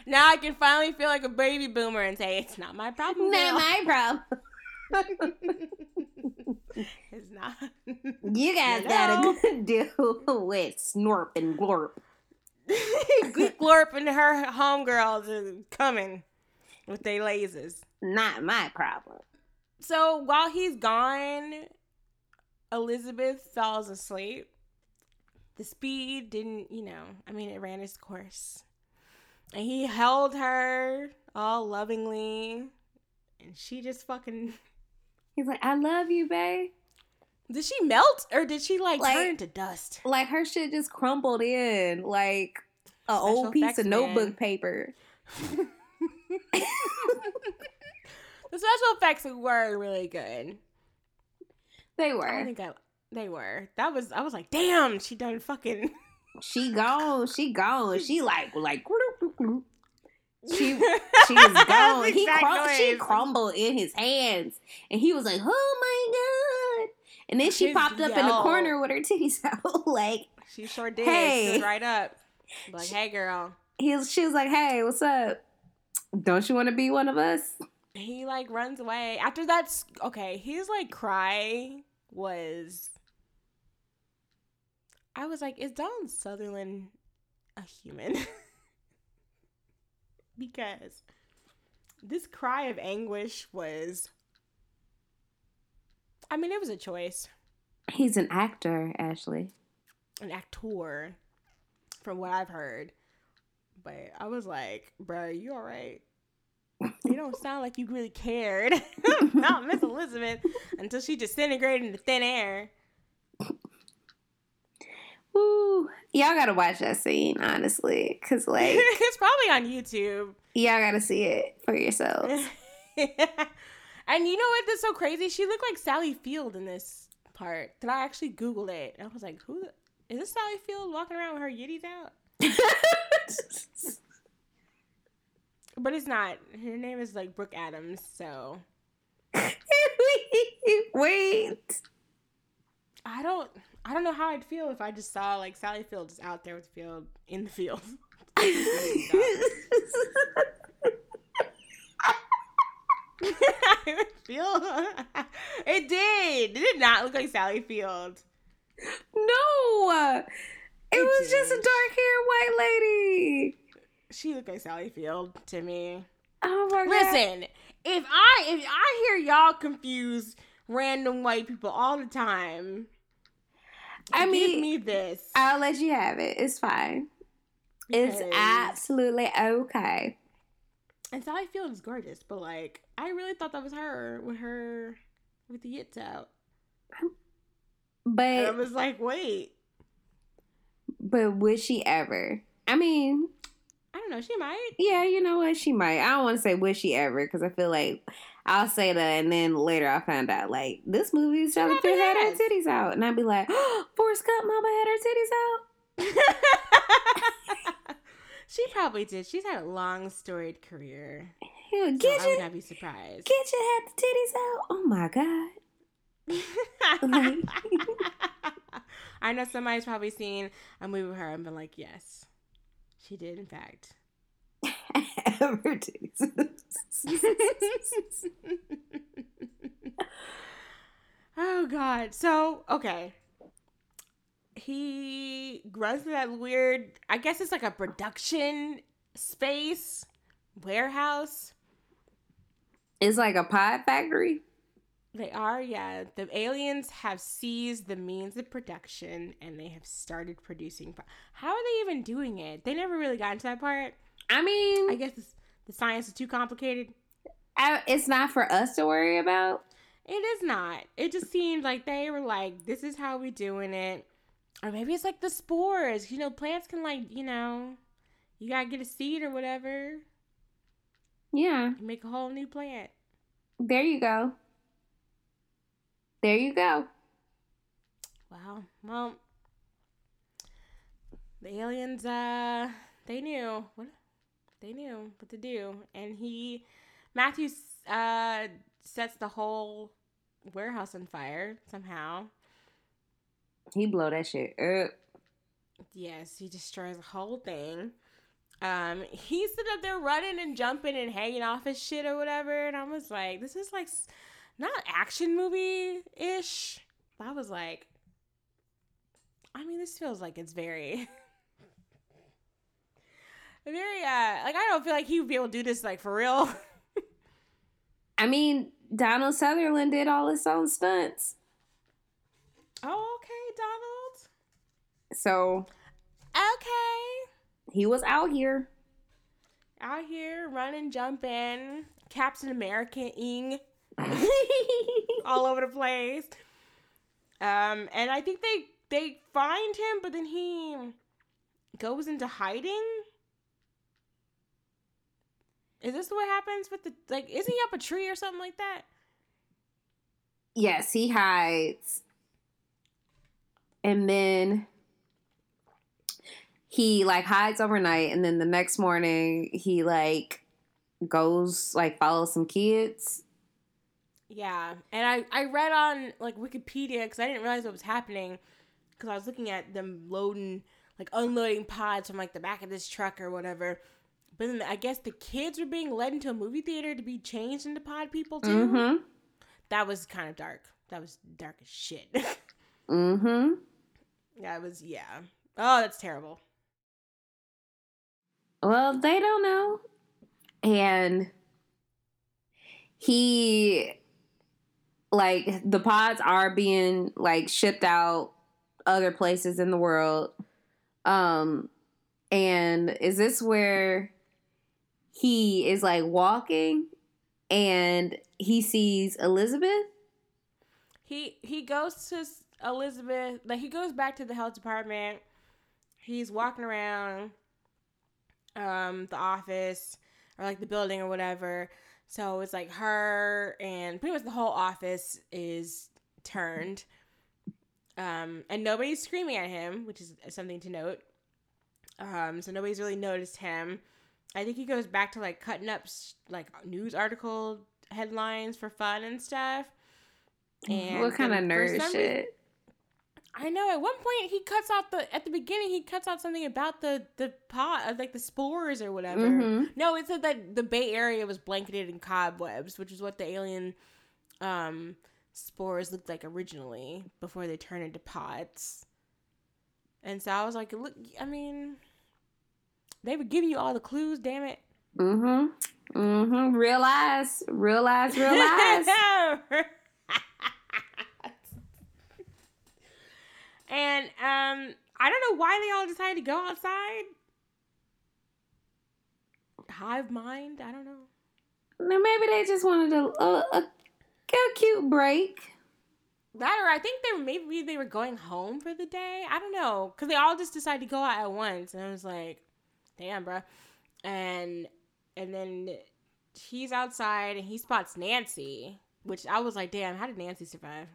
now I can finally feel like a baby boomer and say it's not my problem. Not girl." my problem. it's not. You guys You know. deal with Snorp and Glorp. Glorp and her homegirls are coming with their lasers. Not my problem. So while he's gone, Elizabeth falls asleep. The speed didn't, you know, I mean, it ran its course. And he held her all lovingly. And she just fucking. He's like, I love you, babe. Did she melt or did she like, Like- turn to dust? Like her shit just crumbled in like a Special old piece of notebook man. paper. The special effects were really good. They were. I think I, they were. That was I was like, damn, she done fucking. She gone. She gone. She like like. She she was gone. He crum- she crumbled in his hands, and he was like, "Oh my god!" And then she His popped up in the corner with her titties out. like She sure did. Hey. Right up. Like, hey, girl. he was, she was like, "Hey, what's up? Don't you want to be one of us?" he like runs away after that's okay. His like cry was. I was like, is Donald Sutherland a human? because this cry of anguish was. I mean, it was a choice. He's an actor, Ashley. An actor, from what I've heard. But I was like, bro, you all right? you don't sound like you really cared about Miss Elizabeth until she disintegrated into thin air. Woo. Y'all gotta watch that scene, honestly. Cause like it's probably on YouTube. y'all gotta see it for yourselves. and you know what? That's so crazy. She looked like Sally Field in this part. Did I actually Googled it? And I was like, who the- is this Sally Field walking around with her yitties out? But it's not. Her name is like Brooke Adams, so Wait. I don't I don't know how I'd feel if I just saw like Sally Field just out there with the field in the field. I feel it did. It did not look like Sally Field. no. It It was just a dark haired white lady. She looked like Sally Field to me. Oh my god. Listen, if I if I hear y'all confuse random white people all the time, I give mean, me this. I'll let you have it. It's fine. It's absolutely okay. And Sally Field is gorgeous, but like I really thought that was her with her with the yits out. And I was like, wait, but would she ever? I mean, I don't know, she might. yeah, you know what? She might. I don't want to say would she ever because I feel like I'll say that and then later I find out like this movie Sally probably Field had her titties out and I'd be like, oh, Forrest Gump mama had her titties out. she probably did. She's had a long storied career. Yeah, So Get I would not be surprised. get you had the titties out. Oh my god. I know somebody's probably seen a movie with her and been like, yes, she did, in fact. Her oh, God. So, okay. He runs to that weird, I guess it's like a production space, warehouse. it's like a pod factory. They are, yeah. The aliens have seized the means of production and they have started producing. How are they even doing it? They never really got into that part. I mean, I guess the science is too complicated. I, it's not for us to worry about. It is not. It just seemed like they were like, this is how we doing it. Or maybe it's like the spores. You know, plants can like, you know, you gotta get a seed or whatever. Yeah, make a whole new plant. there you go. There you go. Wow. Well, the aliens, uh, they knew what they knew what to do, and he, Matthew, uh, sets the whole warehouse on fire somehow. He blow that shit up. Yes, he destroys the whole thing. Um, he's sitting up there running and jumping and hanging off his shit or whatever, and I was like, this is like not action movie ish. I was like, I mean, this feels like it's very, very uh, like I don't feel like he would be able to do this like for real. I mean, Donald Sutherland did all his own stunts. oh, okay, Donald. So Okay, he was out here. out here running, jumping, Captain America ing. all over the place. Um, and I think they they find him, but then he goes into hiding. Is this what happens with the like? Isn't he up a tree or something like that? yes, he hides. And then he like hides overnight and then the next morning he like goes like follows some kids. Yeah, and I I read on like Wikipedia because I didn't realize what was happening because I was looking at them loading like unloading pods from like the back of this truck or whatever. but then I guess the kids were being led into a movie theater to be changed into pod people too. Mm-hmm. That was kind of dark. That was dark as shit. Mm-hmm. that was yeah. Oh, that's terrible. Well, they don't know. And he like the pods are being like shipped out other places in the world. Um and is this where he is like walking and he sees Elizabeth? He he goes to Elizabeth. Like he goes back to the health department. He's walking around um the office or like the building or whatever. So it's like her and pretty much the whole office is turned. Um and nobody's screaming at him, which is something to note. Um so nobody's really noticed him. I think he goes back to like cutting up like news article headlines for fun and stuff. And what kind of nerd shit? I know. At one point, he cuts out the at the beginning. He cuts out something about the the pot, uh, like the spores or whatever. Mhm. No, it said that the Bay Area was blanketed in cobwebs, which is what the alien um spores looked like originally before they turn into pods. And so I was like, look, I mean, they were giving you all the clues. Damn it. Mm-hmm. Mm-hmm. Realize, realize, realize. and um, I don't know why they all decided to go outside. Hive mind, I don't know. Now maybe they just wanted a, a, a, a cute break. That or I think they were maybe they were going home for the day. I don't know because they all just decided to go out at once, and I was like, "Damn, bro." And and then he's outside and he spots Nancy, which I was like, "Damn, how did Nancy survive?"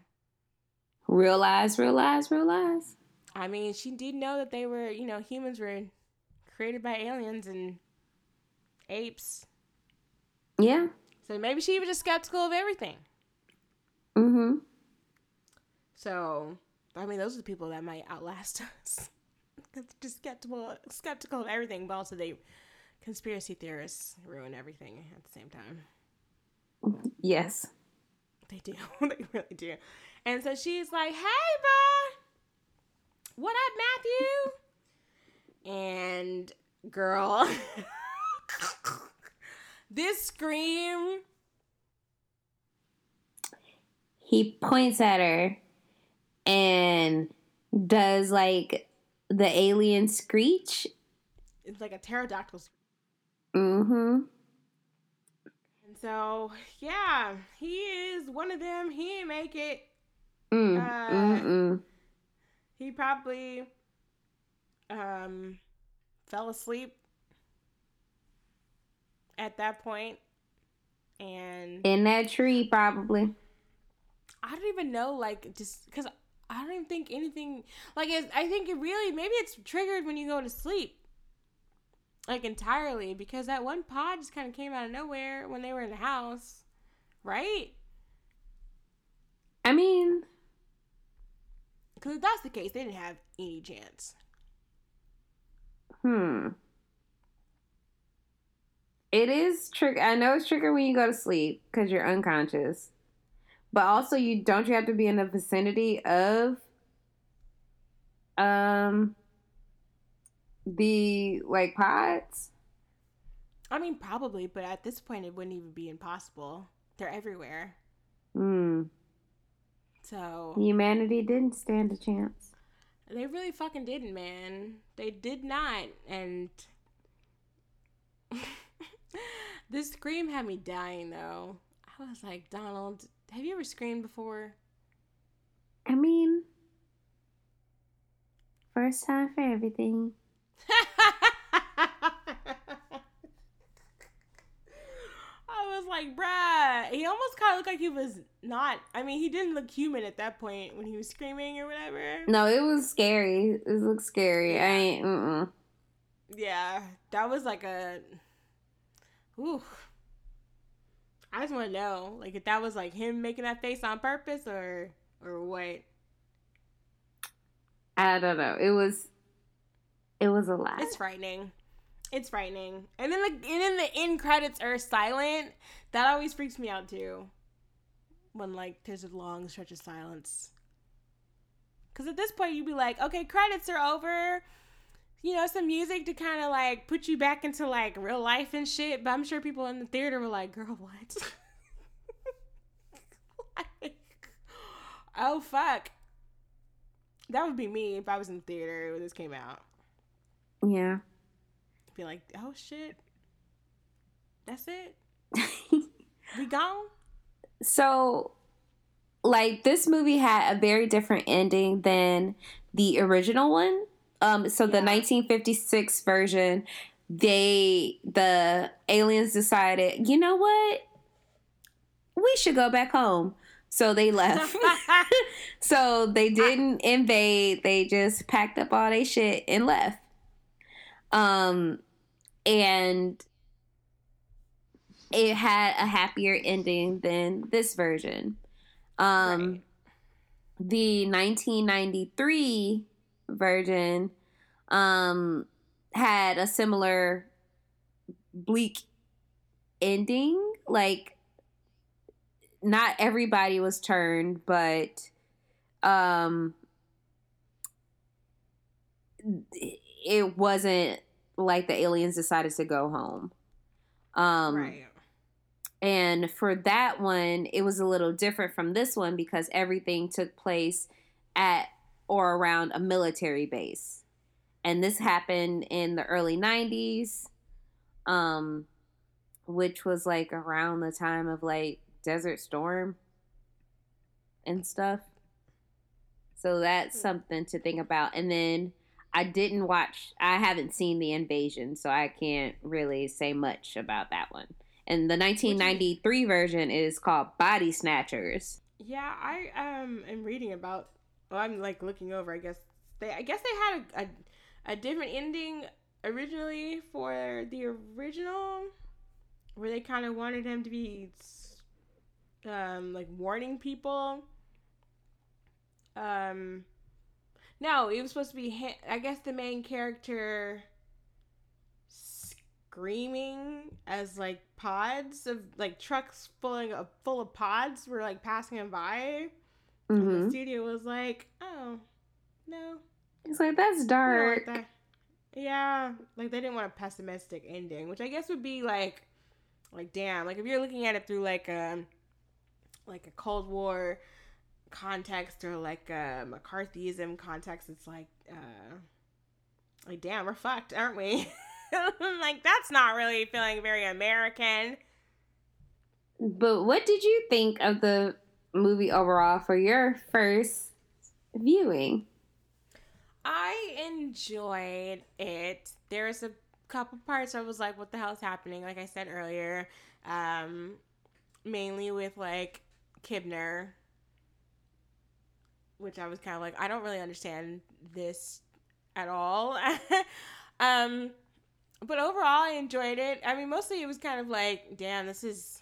Realize, realize, realize. I mean, she did know that they were, you know, humans were created by aliens and apes. Yeah. So maybe she was just skeptical of everything. Mm-hmm. So, I mean, those are the people that might outlast us. just skeptical, skeptical of everything, but also they, conspiracy theorists, ruin everything at the same time. Yes. They do. they really do. And so she's like, hey, bro. What up, Matthew? And girl, this scream. He points at her and does like the alien screech. It's like a pterodactyl. scream. Mm-hmm. And so, yeah, he is one of them. He ain't make it. Mm. Uh, He probably um fell asleep at that point and In that tree, probably. I don't even know like just cuz I don't even think anything like I think it really maybe it's triggered when you go to sleep like entirely because that one pod just kind of came out of nowhere when they were in the house right I mean, because if that's the case they didn't have any chance hmm. It is trick. I know it's trigger when you go to sleep because you're unconscious, but also you don't you have to be in the vicinity of um the like pods. I mean probably but at this point it wouldn't even be impossible they're everywhere Hmm. So Humanity didn't stand a chance. They really fucking didn't, man. They did not. And this scream had me dying, though. I was like, Donald, have you ever screamed before? I mean, first time for everything. I was like, bruh. He almost kind of looked like he was not. I mean, he didn't look human at that point when he was screaming or whatever. No, it was scary. It looked scary. I ain't. Mm-mm. Yeah, that was like a. Ooh. I just want to know, like, if that was like him making that face on purpose or or what. I don't know. It was. It was a lot. It's frightening. It's frightening. And then the and then the end credits are silent. That always freaks me out too. When like there's a long stretch of silence. Cause at this point you'd be like, okay, credits are over. You know, some music to kind of like put you back into like real life and shit. But I'm sure people in the theater were like, girl, what? like, oh fuck. That would be me if I was in the theater when this came out. Yeah. Be like, oh shit. That's it. we gone? So, like, this movie had a very different ending than the original one. Um, so the 1956 version, they the aliens decided, you know what? We should go back home. So they left. so they didn't invade. They just packed up all their shit and left. Um, and it had a happier ending than this version. Um, Right. the 1993 version um had a similar bleak ending like not everybody was turned but um it wasn't like the aliens decided to go home um right. and for that one, it was a little different from this one because everything took place at or around a military base. And this happened in the early 90s, um, which was like around the time of like Desert Storm and stuff. So that's Hmm. something to think about. And then I didn't watch, I haven't seen The Invasion, so I can't really say much about that one. And the 1993 version is called Body Snatchers. Yeah, I um am reading about. Well, I'm like looking over. I guess they. I guess they had a a, a different ending originally for the original, where they kind of wanted him to be, um, like warning people. Um, no, it was supposed to be. I guess the main character screaming as like pods of like trucks full of full of pods were like passing him by. And hmm the studio was like, "Oh, no, It's like, that's dark. want that." Yeah, like they didn't want a pessimistic ending, which I guess would be like, like damn, like if you're looking at it through like a, like a Cold War context or like a McCarthyism context, it's like, uh, like damn, we're fucked, aren't we? like that's not really feeling very American. But what did you think of the movie overall for your first viewing? I enjoyed it. There's a couple parts I was like, what the hell is happening? Like I said earlier, um, mainly with like Kibner, which I was kind of like, I don't really understand this at all. um, but overall, I enjoyed it. I mean, mostly it was kind of like, damn, this is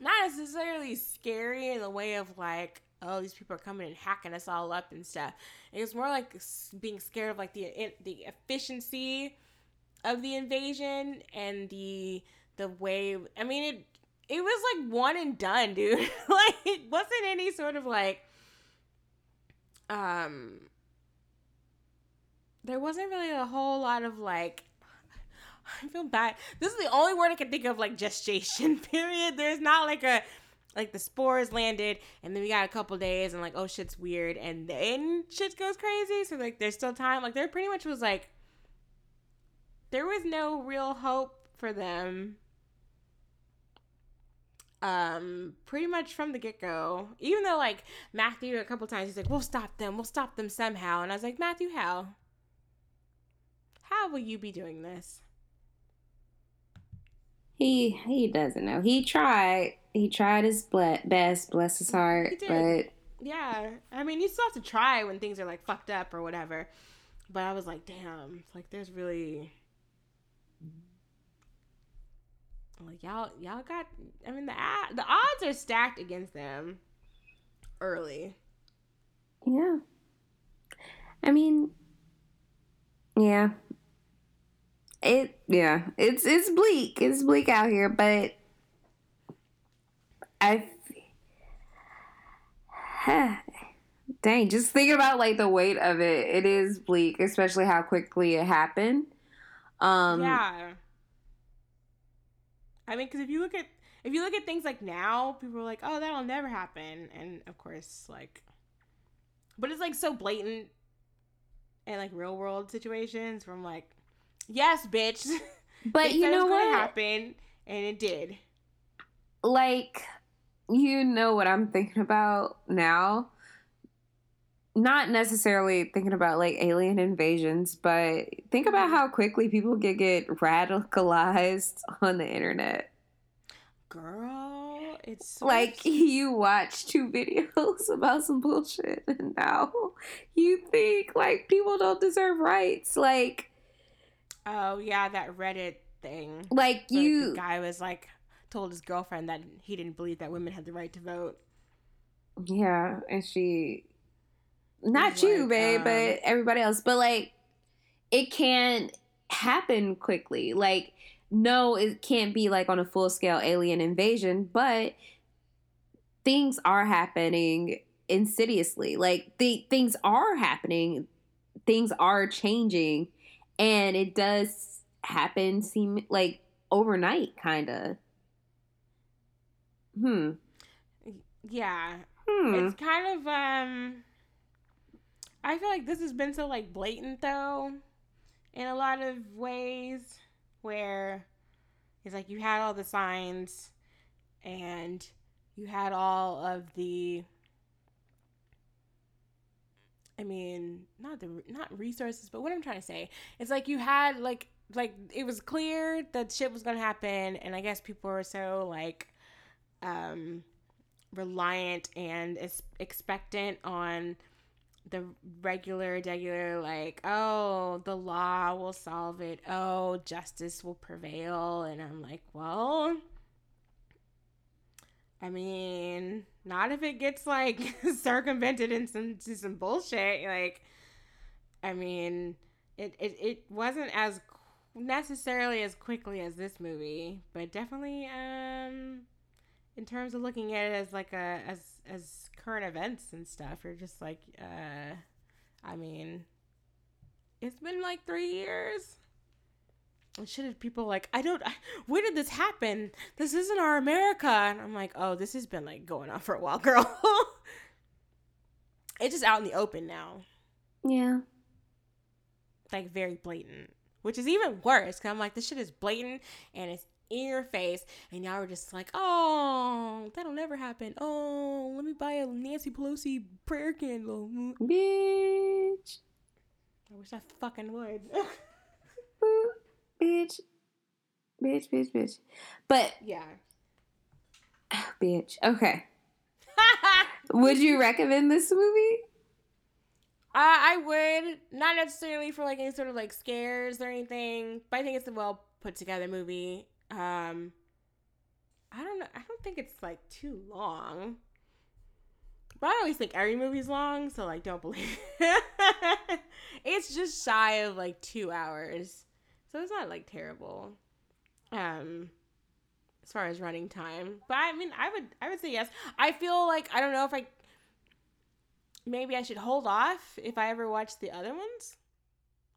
not necessarily scary in the way of like, oh, these people are coming and hacking us all up and stuff. It was more like being scared of like the the efficiency of the invasion and the the way. I mean, it it was like one and done, dude. like it wasn't any sort of like um. There wasn't really a whole lot of like. I feel bad. This is the only word I can think of like gestation period. There's not like a like the spores landed and then we got a couple days and like oh shit's weird and then shit goes crazy so like there's still time like there pretty much was like there was no real hope for them um pretty much from the get-go even though like matthew a couple times he's like we'll stop them we'll stop them somehow and i was like matthew how how will you be doing this He he doesn't know. He tried. He tried his ble- best, bless his heart, He did. but Yeah, I mean, you still have to try when things are like fucked up or whatever. But I was like, damn, like there's really like y'all y'all got. I mean, the the odds are stacked against them early. yeah. I mean, yeah. it yeah, it's it's bleak. It's bleak out here, but I dang, just think about like the weight of it. It is bleak, especially how quickly it happened. Um yeah. I mean, because if you look at if you look at things like now, people are like, "Oh, that'll never happen," and of course, like, but it's like so blatant in like real world situations from like, yes, bitch, But you know what? happened, and it did. like you know what I'm thinking about now. Not necessarily thinking about like alien invasions, but think about how quickly people get get radicalized on the internet. Girl, it's so Like you watch two videos about some bullshit and now you think like people don't deserve rights. Like oh yeah, that Reddit thing. like you the guy was like told his girlfriend that he didn't believe that women had the right to vote. Yeah, and she not you, like, babe, um, but everybody else. But like it can't happen quickly. Like no, it can't be like on a full scale alien invasion, but things are happening insidiously. Like the things are happening, things are changing, and it does happen seem like overnight kind of. Hmm. Yeah, Hmm. it's kind of um i feel like this has been so like blatant though in a lot of ways where it's like you had all the signs and you had all of the i mean not the not resources but what i'm trying to say it's like you had like like it was clear that shit was gonna happen and i guess people were so like um reliant and expectant on the regular regular like oh the law will solve it. Oh justice will prevail. And i'm like well i mean not if it gets like circumvented in some into some bullshit. Like i mean it it, it wasn't as necessarily as quickly as this movie but definitely um in terms of looking at it as like a as as current events and stuff you're just like uh i mean it's been like three years. And shit if people like i don't I, where did this happen? This isn't our america. And i'm like oh this has been like going on for a while girl. It's just out in the open now. Yeah. like very blatant which is even worse because i'm like this shit is blatant and it's in your face and y'all were just like oh that'll never happen oh let me buy a nancy pelosi prayer candle Bitch. i wish i fucking would Bitch. Bitch, bitch, bitch. But, yeah bitch. Okay. Would you recommend this movie? Uh, I would not necessarily for like any sort of like scares or anything, but I think it's a well put together movie. Um, I don't know. I don't think it's like too long, but I always think every movie's long, so like don't believe. it's just shy of like two hours, so it's not like terrible. Um, as far as running time, but I mean, I would I would say yes. I feel like I don't know if I maybe I should hold off if I ever watch the other ones.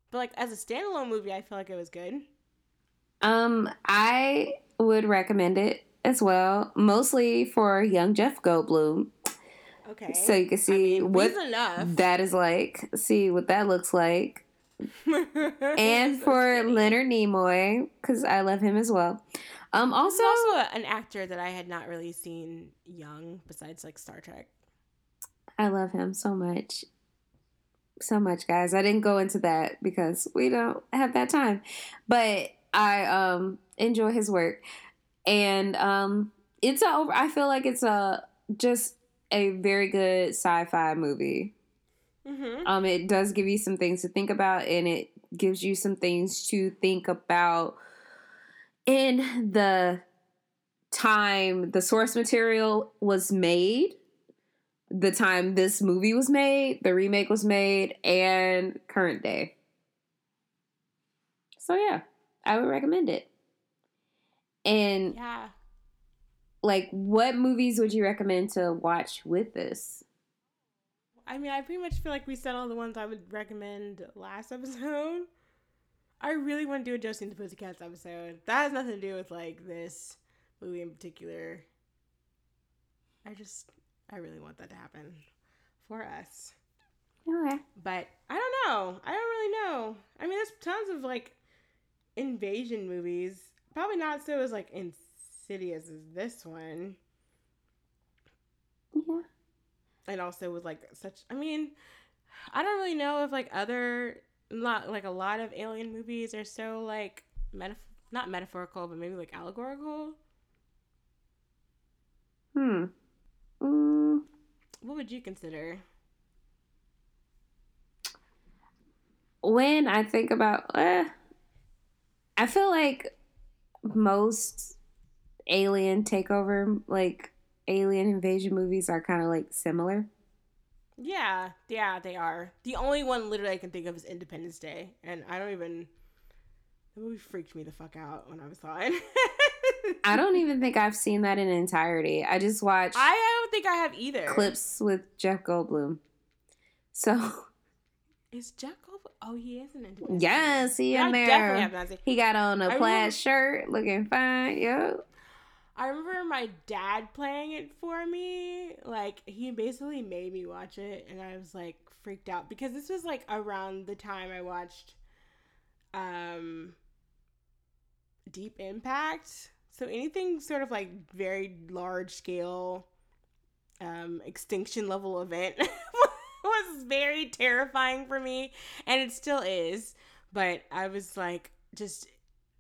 But like as a standalone movie, I feel like it was good. Um, I would recommend it as well, mostly for young Jeff Goldblum, Okay. so you can I see mean, what that is like, see what that looks like, and So for skinny. Leonard Nimoy because I love him as well. Um, also, also a- an actor that I had not really seen young besides like Star Trek. I love him so much. So much, guys. I didn't go into that because we don't have that time. But I um enjoy his work. And um it's a I feel like it's a just a very good sci-fi movie. Mm-hmm. Um it does give you some things to think about and it gives you some things to think about in the time the source material was made the time this movie was made, the remake was made, and current day. So yeah, I would recommend it. And Yeah. like, what movies would you recommend to watch with this? I mean, I pretty much feel like we said all the ones I would recommend last episode. I really want to do a Josie and the Pussycats episode. That has nothing to do with like this movie in particular. I just, I really want that to happen for us. Okay. But I don't know. I don't really know. I mean, there's tons of like invasion movies. Probably not so as like insidious as this one. Yeah. and also with like such i mean i don't really know if like other lot like a lot of alien movies are so like metaf- not metaphorical but maybe like allegorical Hmm. Mm, what would you consider when I think about, uh, I feel like most alien takeover, like alien invasion movies, are kind of like similar. yeah yeah they are the only one literally i can think of is independence day and i don't even the movie freaked me the fuck out when i was saw it I don't even think I've seen that in entirety. I just watched I don't think i have either clips with Jeff Goldblum. So is jack Goldblum- oh he is an independence yes, he I in definitely have not seen He got on a I plaid remember- shirt, looking fine. Yep. I remember my dad playing it for me. Like he basically made me watch it and I was like freaked out because this was like around the time I watched um Deep Impact. So anything sort of like very large scale um extinction level event was very terrifying for me and it still is. But I was like just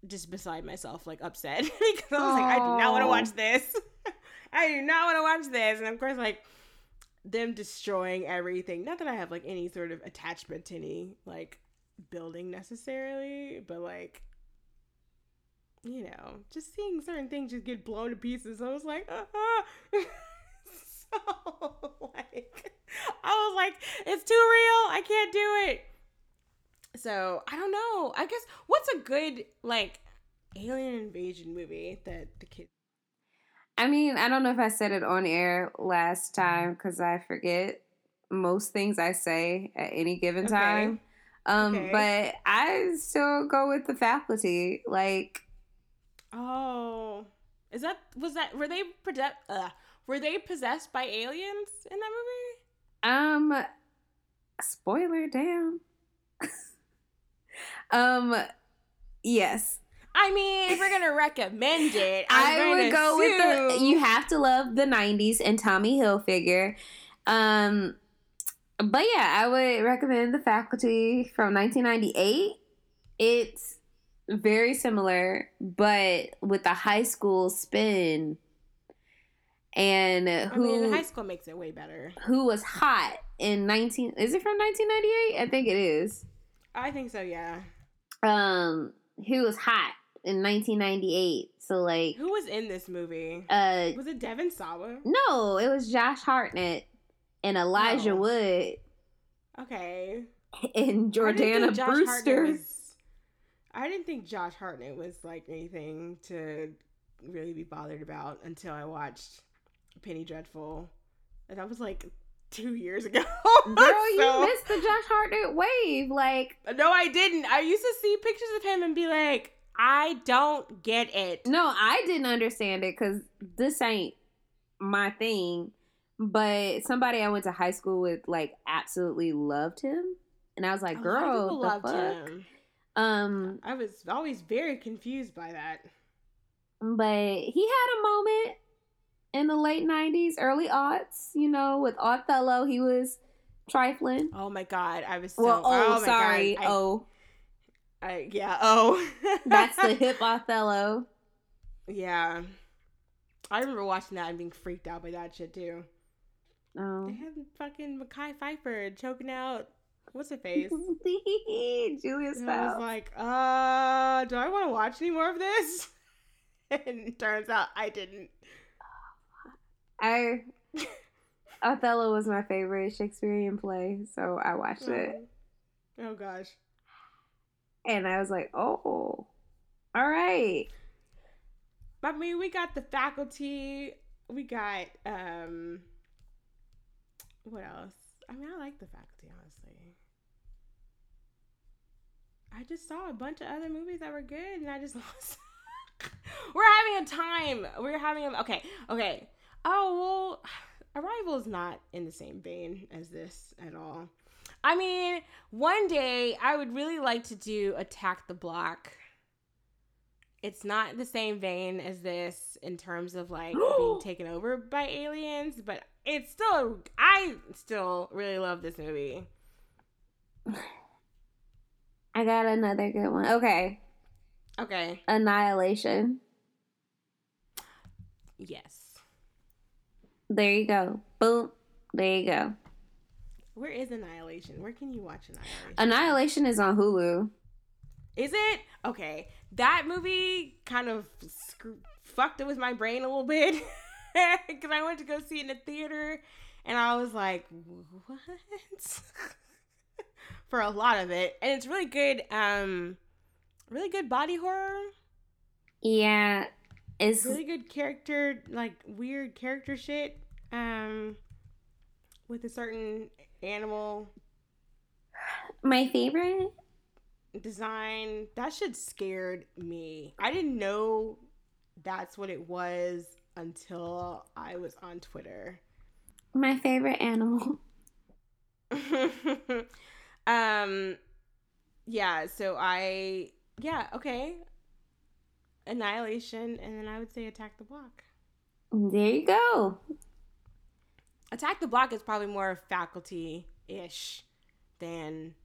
just beside myself, like upset because I was like, I do not want to watch this. I do not want to watch this. And of course, like them destroying everything. Not that I have like any sort of attachment to any like building necessarily, but like you know, just seeing certain things just get blown to pieces. I was like, uh so like I was like, it's too real. I can't do it. So I don't know. I guess what's a good like alien invasion movie that the kids I mean, I don't know if I said it on air last time because I forget most things I say at any given Okay. time. Um, Okay. but I still go with the faculty. Like, Oh, is that was that were they possessed? Uh, were they possessed by aliens in that movie? um, spoiler, damn. um, yes, I mean, if we're gonna recommend it, I'm I would go with the. You have to love the '90s and Tommy Hilfiger. Um, but yeah, I would recommend the Faculty from 1998. It's very similar, but with a high school spin. And I who mean, high school makes it way better. who was hot in 19? Is it from 1998? I think it is. I think so. Yeah. Um, who was hot in 1998? So like, Who was in this movie? uh, Was it Devon Sawa? No, it was Josh Hartnett and Elijah Oh. Wood Okay. and I Jordana Josh Brewster. Was- I didn't think Josh Hartnett was like anything to really be bothered about until I watched Penny Dreadful, and that was like two years ago. Girl, you missed the Josh Hartnett wave. Like, No, I didn't. I used to see pictures of him and be like, I don't get it. no, I didn't understand it because this ain't my thing. But somebody I went to high school with, like, absolutely loved him. And I was like, A lot of girl, the fuck? him. Um, I was always very confused by that. but he had a moment in the late 90s, early aughts, you know, with Othello. He was trifling. Oh my god, I was so. Well, oh, my sorry. I- oh, I, yeah. Oh, that's the hip Othello. Yeah, I remember watching that and being freaked out by that shit too. Oh. They Oh. had fucking Mekhi Phifer choking out what's her face. Julia And I was like, uh, do I want to watch any more of this? And turns out I didn't. I Othello was my favorite Shakespearean play, so I watched it, Oh, oh gosh. and I was like, oh, All right. But I mean, we got the faculty. We got um. What else? I mean, I like the faculty honestly. I just saw a bunch of other movies that were good, and I just lost. We're having a time. We're having a okay, okay. Oh well, Arrival is not in the same vein as this at all. I mean, one day I would really like to do Attack the Block. It's not the same vein as this in terms of like being taken over by aliens, but it's still I still really love this movie. I got another good one. Okay. Okay. Annihilation. Yes. There you go. Boom. There you go. Where is Annihilation? Where can you watch Annihilation? Annihilation is on Hulu. Is it? Okay. That movie kind of screw- fucked it with my brain a little bit because I went to go see it in the theater and I was like, what? For a lot of it. And it's really good, um, really good body horror. Yeah. It's Really good character, like weird character shit. Um, with a certain animal my favorite. design that shit scared me i didn't know that's what it was until i was on twitter My favorite animal. um yeah so i yeah okay annihilation and then i would say attack the block There you go. attack the block is probably more faculty-ish than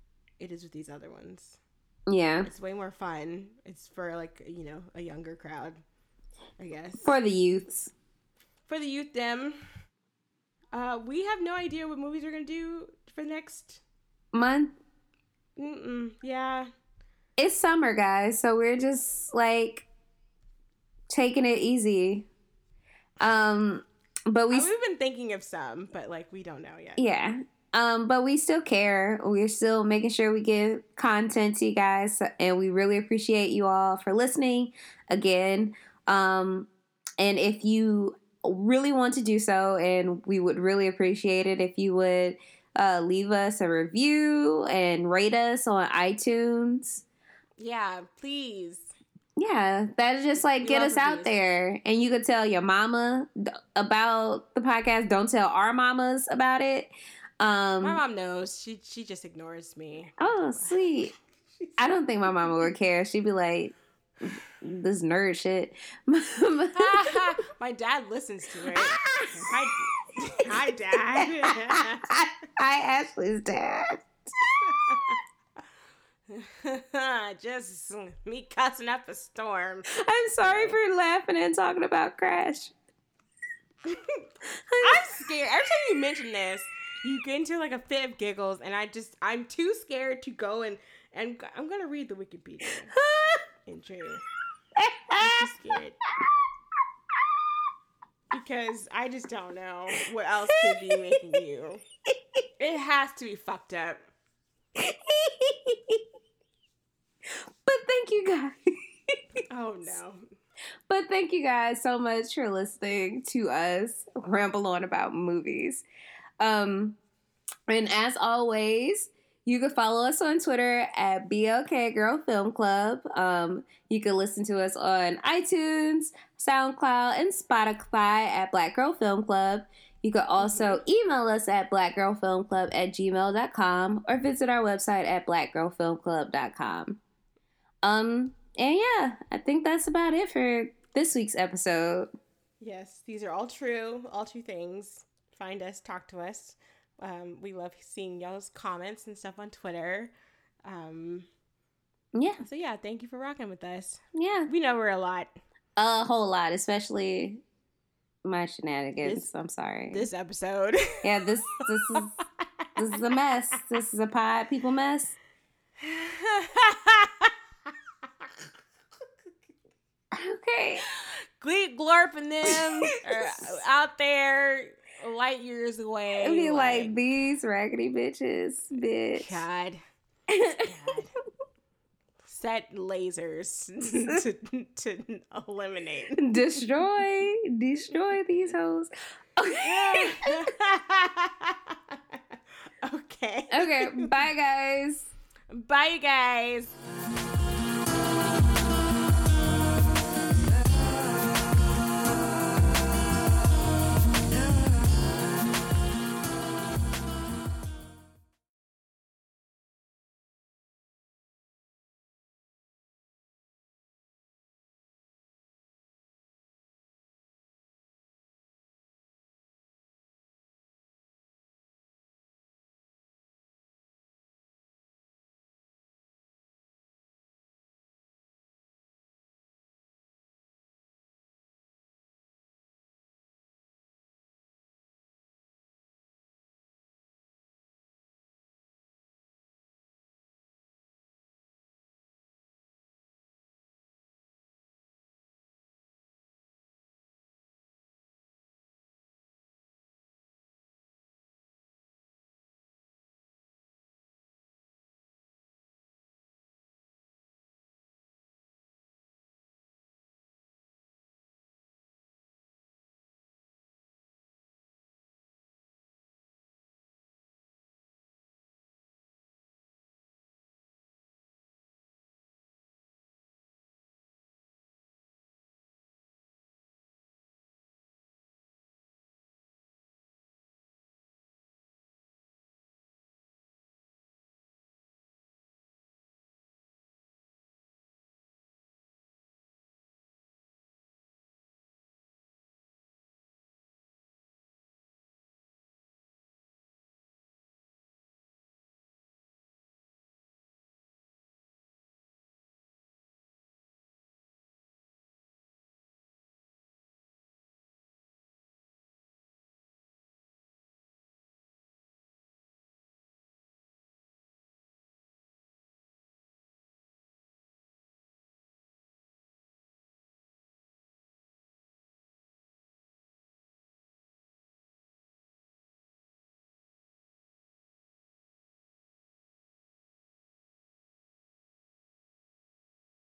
it is with these other ones Yeah. it's way more fun it's for like you know a younger crowd i guess For the youths. for the youth them. Uh, we have no idea what movies we're gonna do for the next. Month. Mm-mm, yeah, It's summer, guys, so we're just like taking it easy. Um but we we've been thinking of some, but like we don't know yet. Yeah. Um, but we still care. We're still making sure we give content to you guys, and we really appreciate you all for listening again. Um, and if you really want to do so, and we would really appreciate it if you would uh, leave us a review and rate us on iTunes. Yeah, please. Yeah, that'll just like We get us out there, and you could tell your mama about the podcast. Don't tell our mamas about it. Um, My mom knows. She she just ignores me. Oh, sweet. I don't think my mama would care. She'd be like, this nerd shit. My dad listens to it. Hi, hi, dad. Hi, Ashley's dad. just me cussing up a storm. I'm sorry for laughing and talking about Crash. I'm scared. Every time you mention this, you get into like a fit of giggles, and I just I'm too scared to go and and I'm gonna read the Wikipedia entry. I'm too scared because I just don't know what else could be making you. It has to be fucked up. Thank you guys. Oh no. But thank you guys so much for listening to us ramble on about movies. Um, and as always, you can follow us on Twitter at BLK Girl Film Club. Um, you can listen to us on iTunes, SoundCloud, and Spotify at Black Girl Film Club. You can also email us at blackgirlfilmclub at gmail.com or visit our website at blackgirlfilmclub.com. Um, and yeah, I think that's about it for this week's episode. Yes, these are all true, all true things. Find us, talk to us. Um, we love seeing y'all's comments and stuff on Twitter. Um, Yeah, so yeah, thank you for rocking with us. yeah, We know we're a lot. a whole lot, especially my shenanigans. This- I'm sorry. This episode. yeah, this this is this is a mess. This is a pod people mess. okay. Gleek and them er, are out there light years away. I mean, like, like these raggedy bitches, bitch. God. God. Set lasers to, to eliminate, destroy, destroy these hoes. Okay. okay. Okay. Bye, guys. Bye, you guys.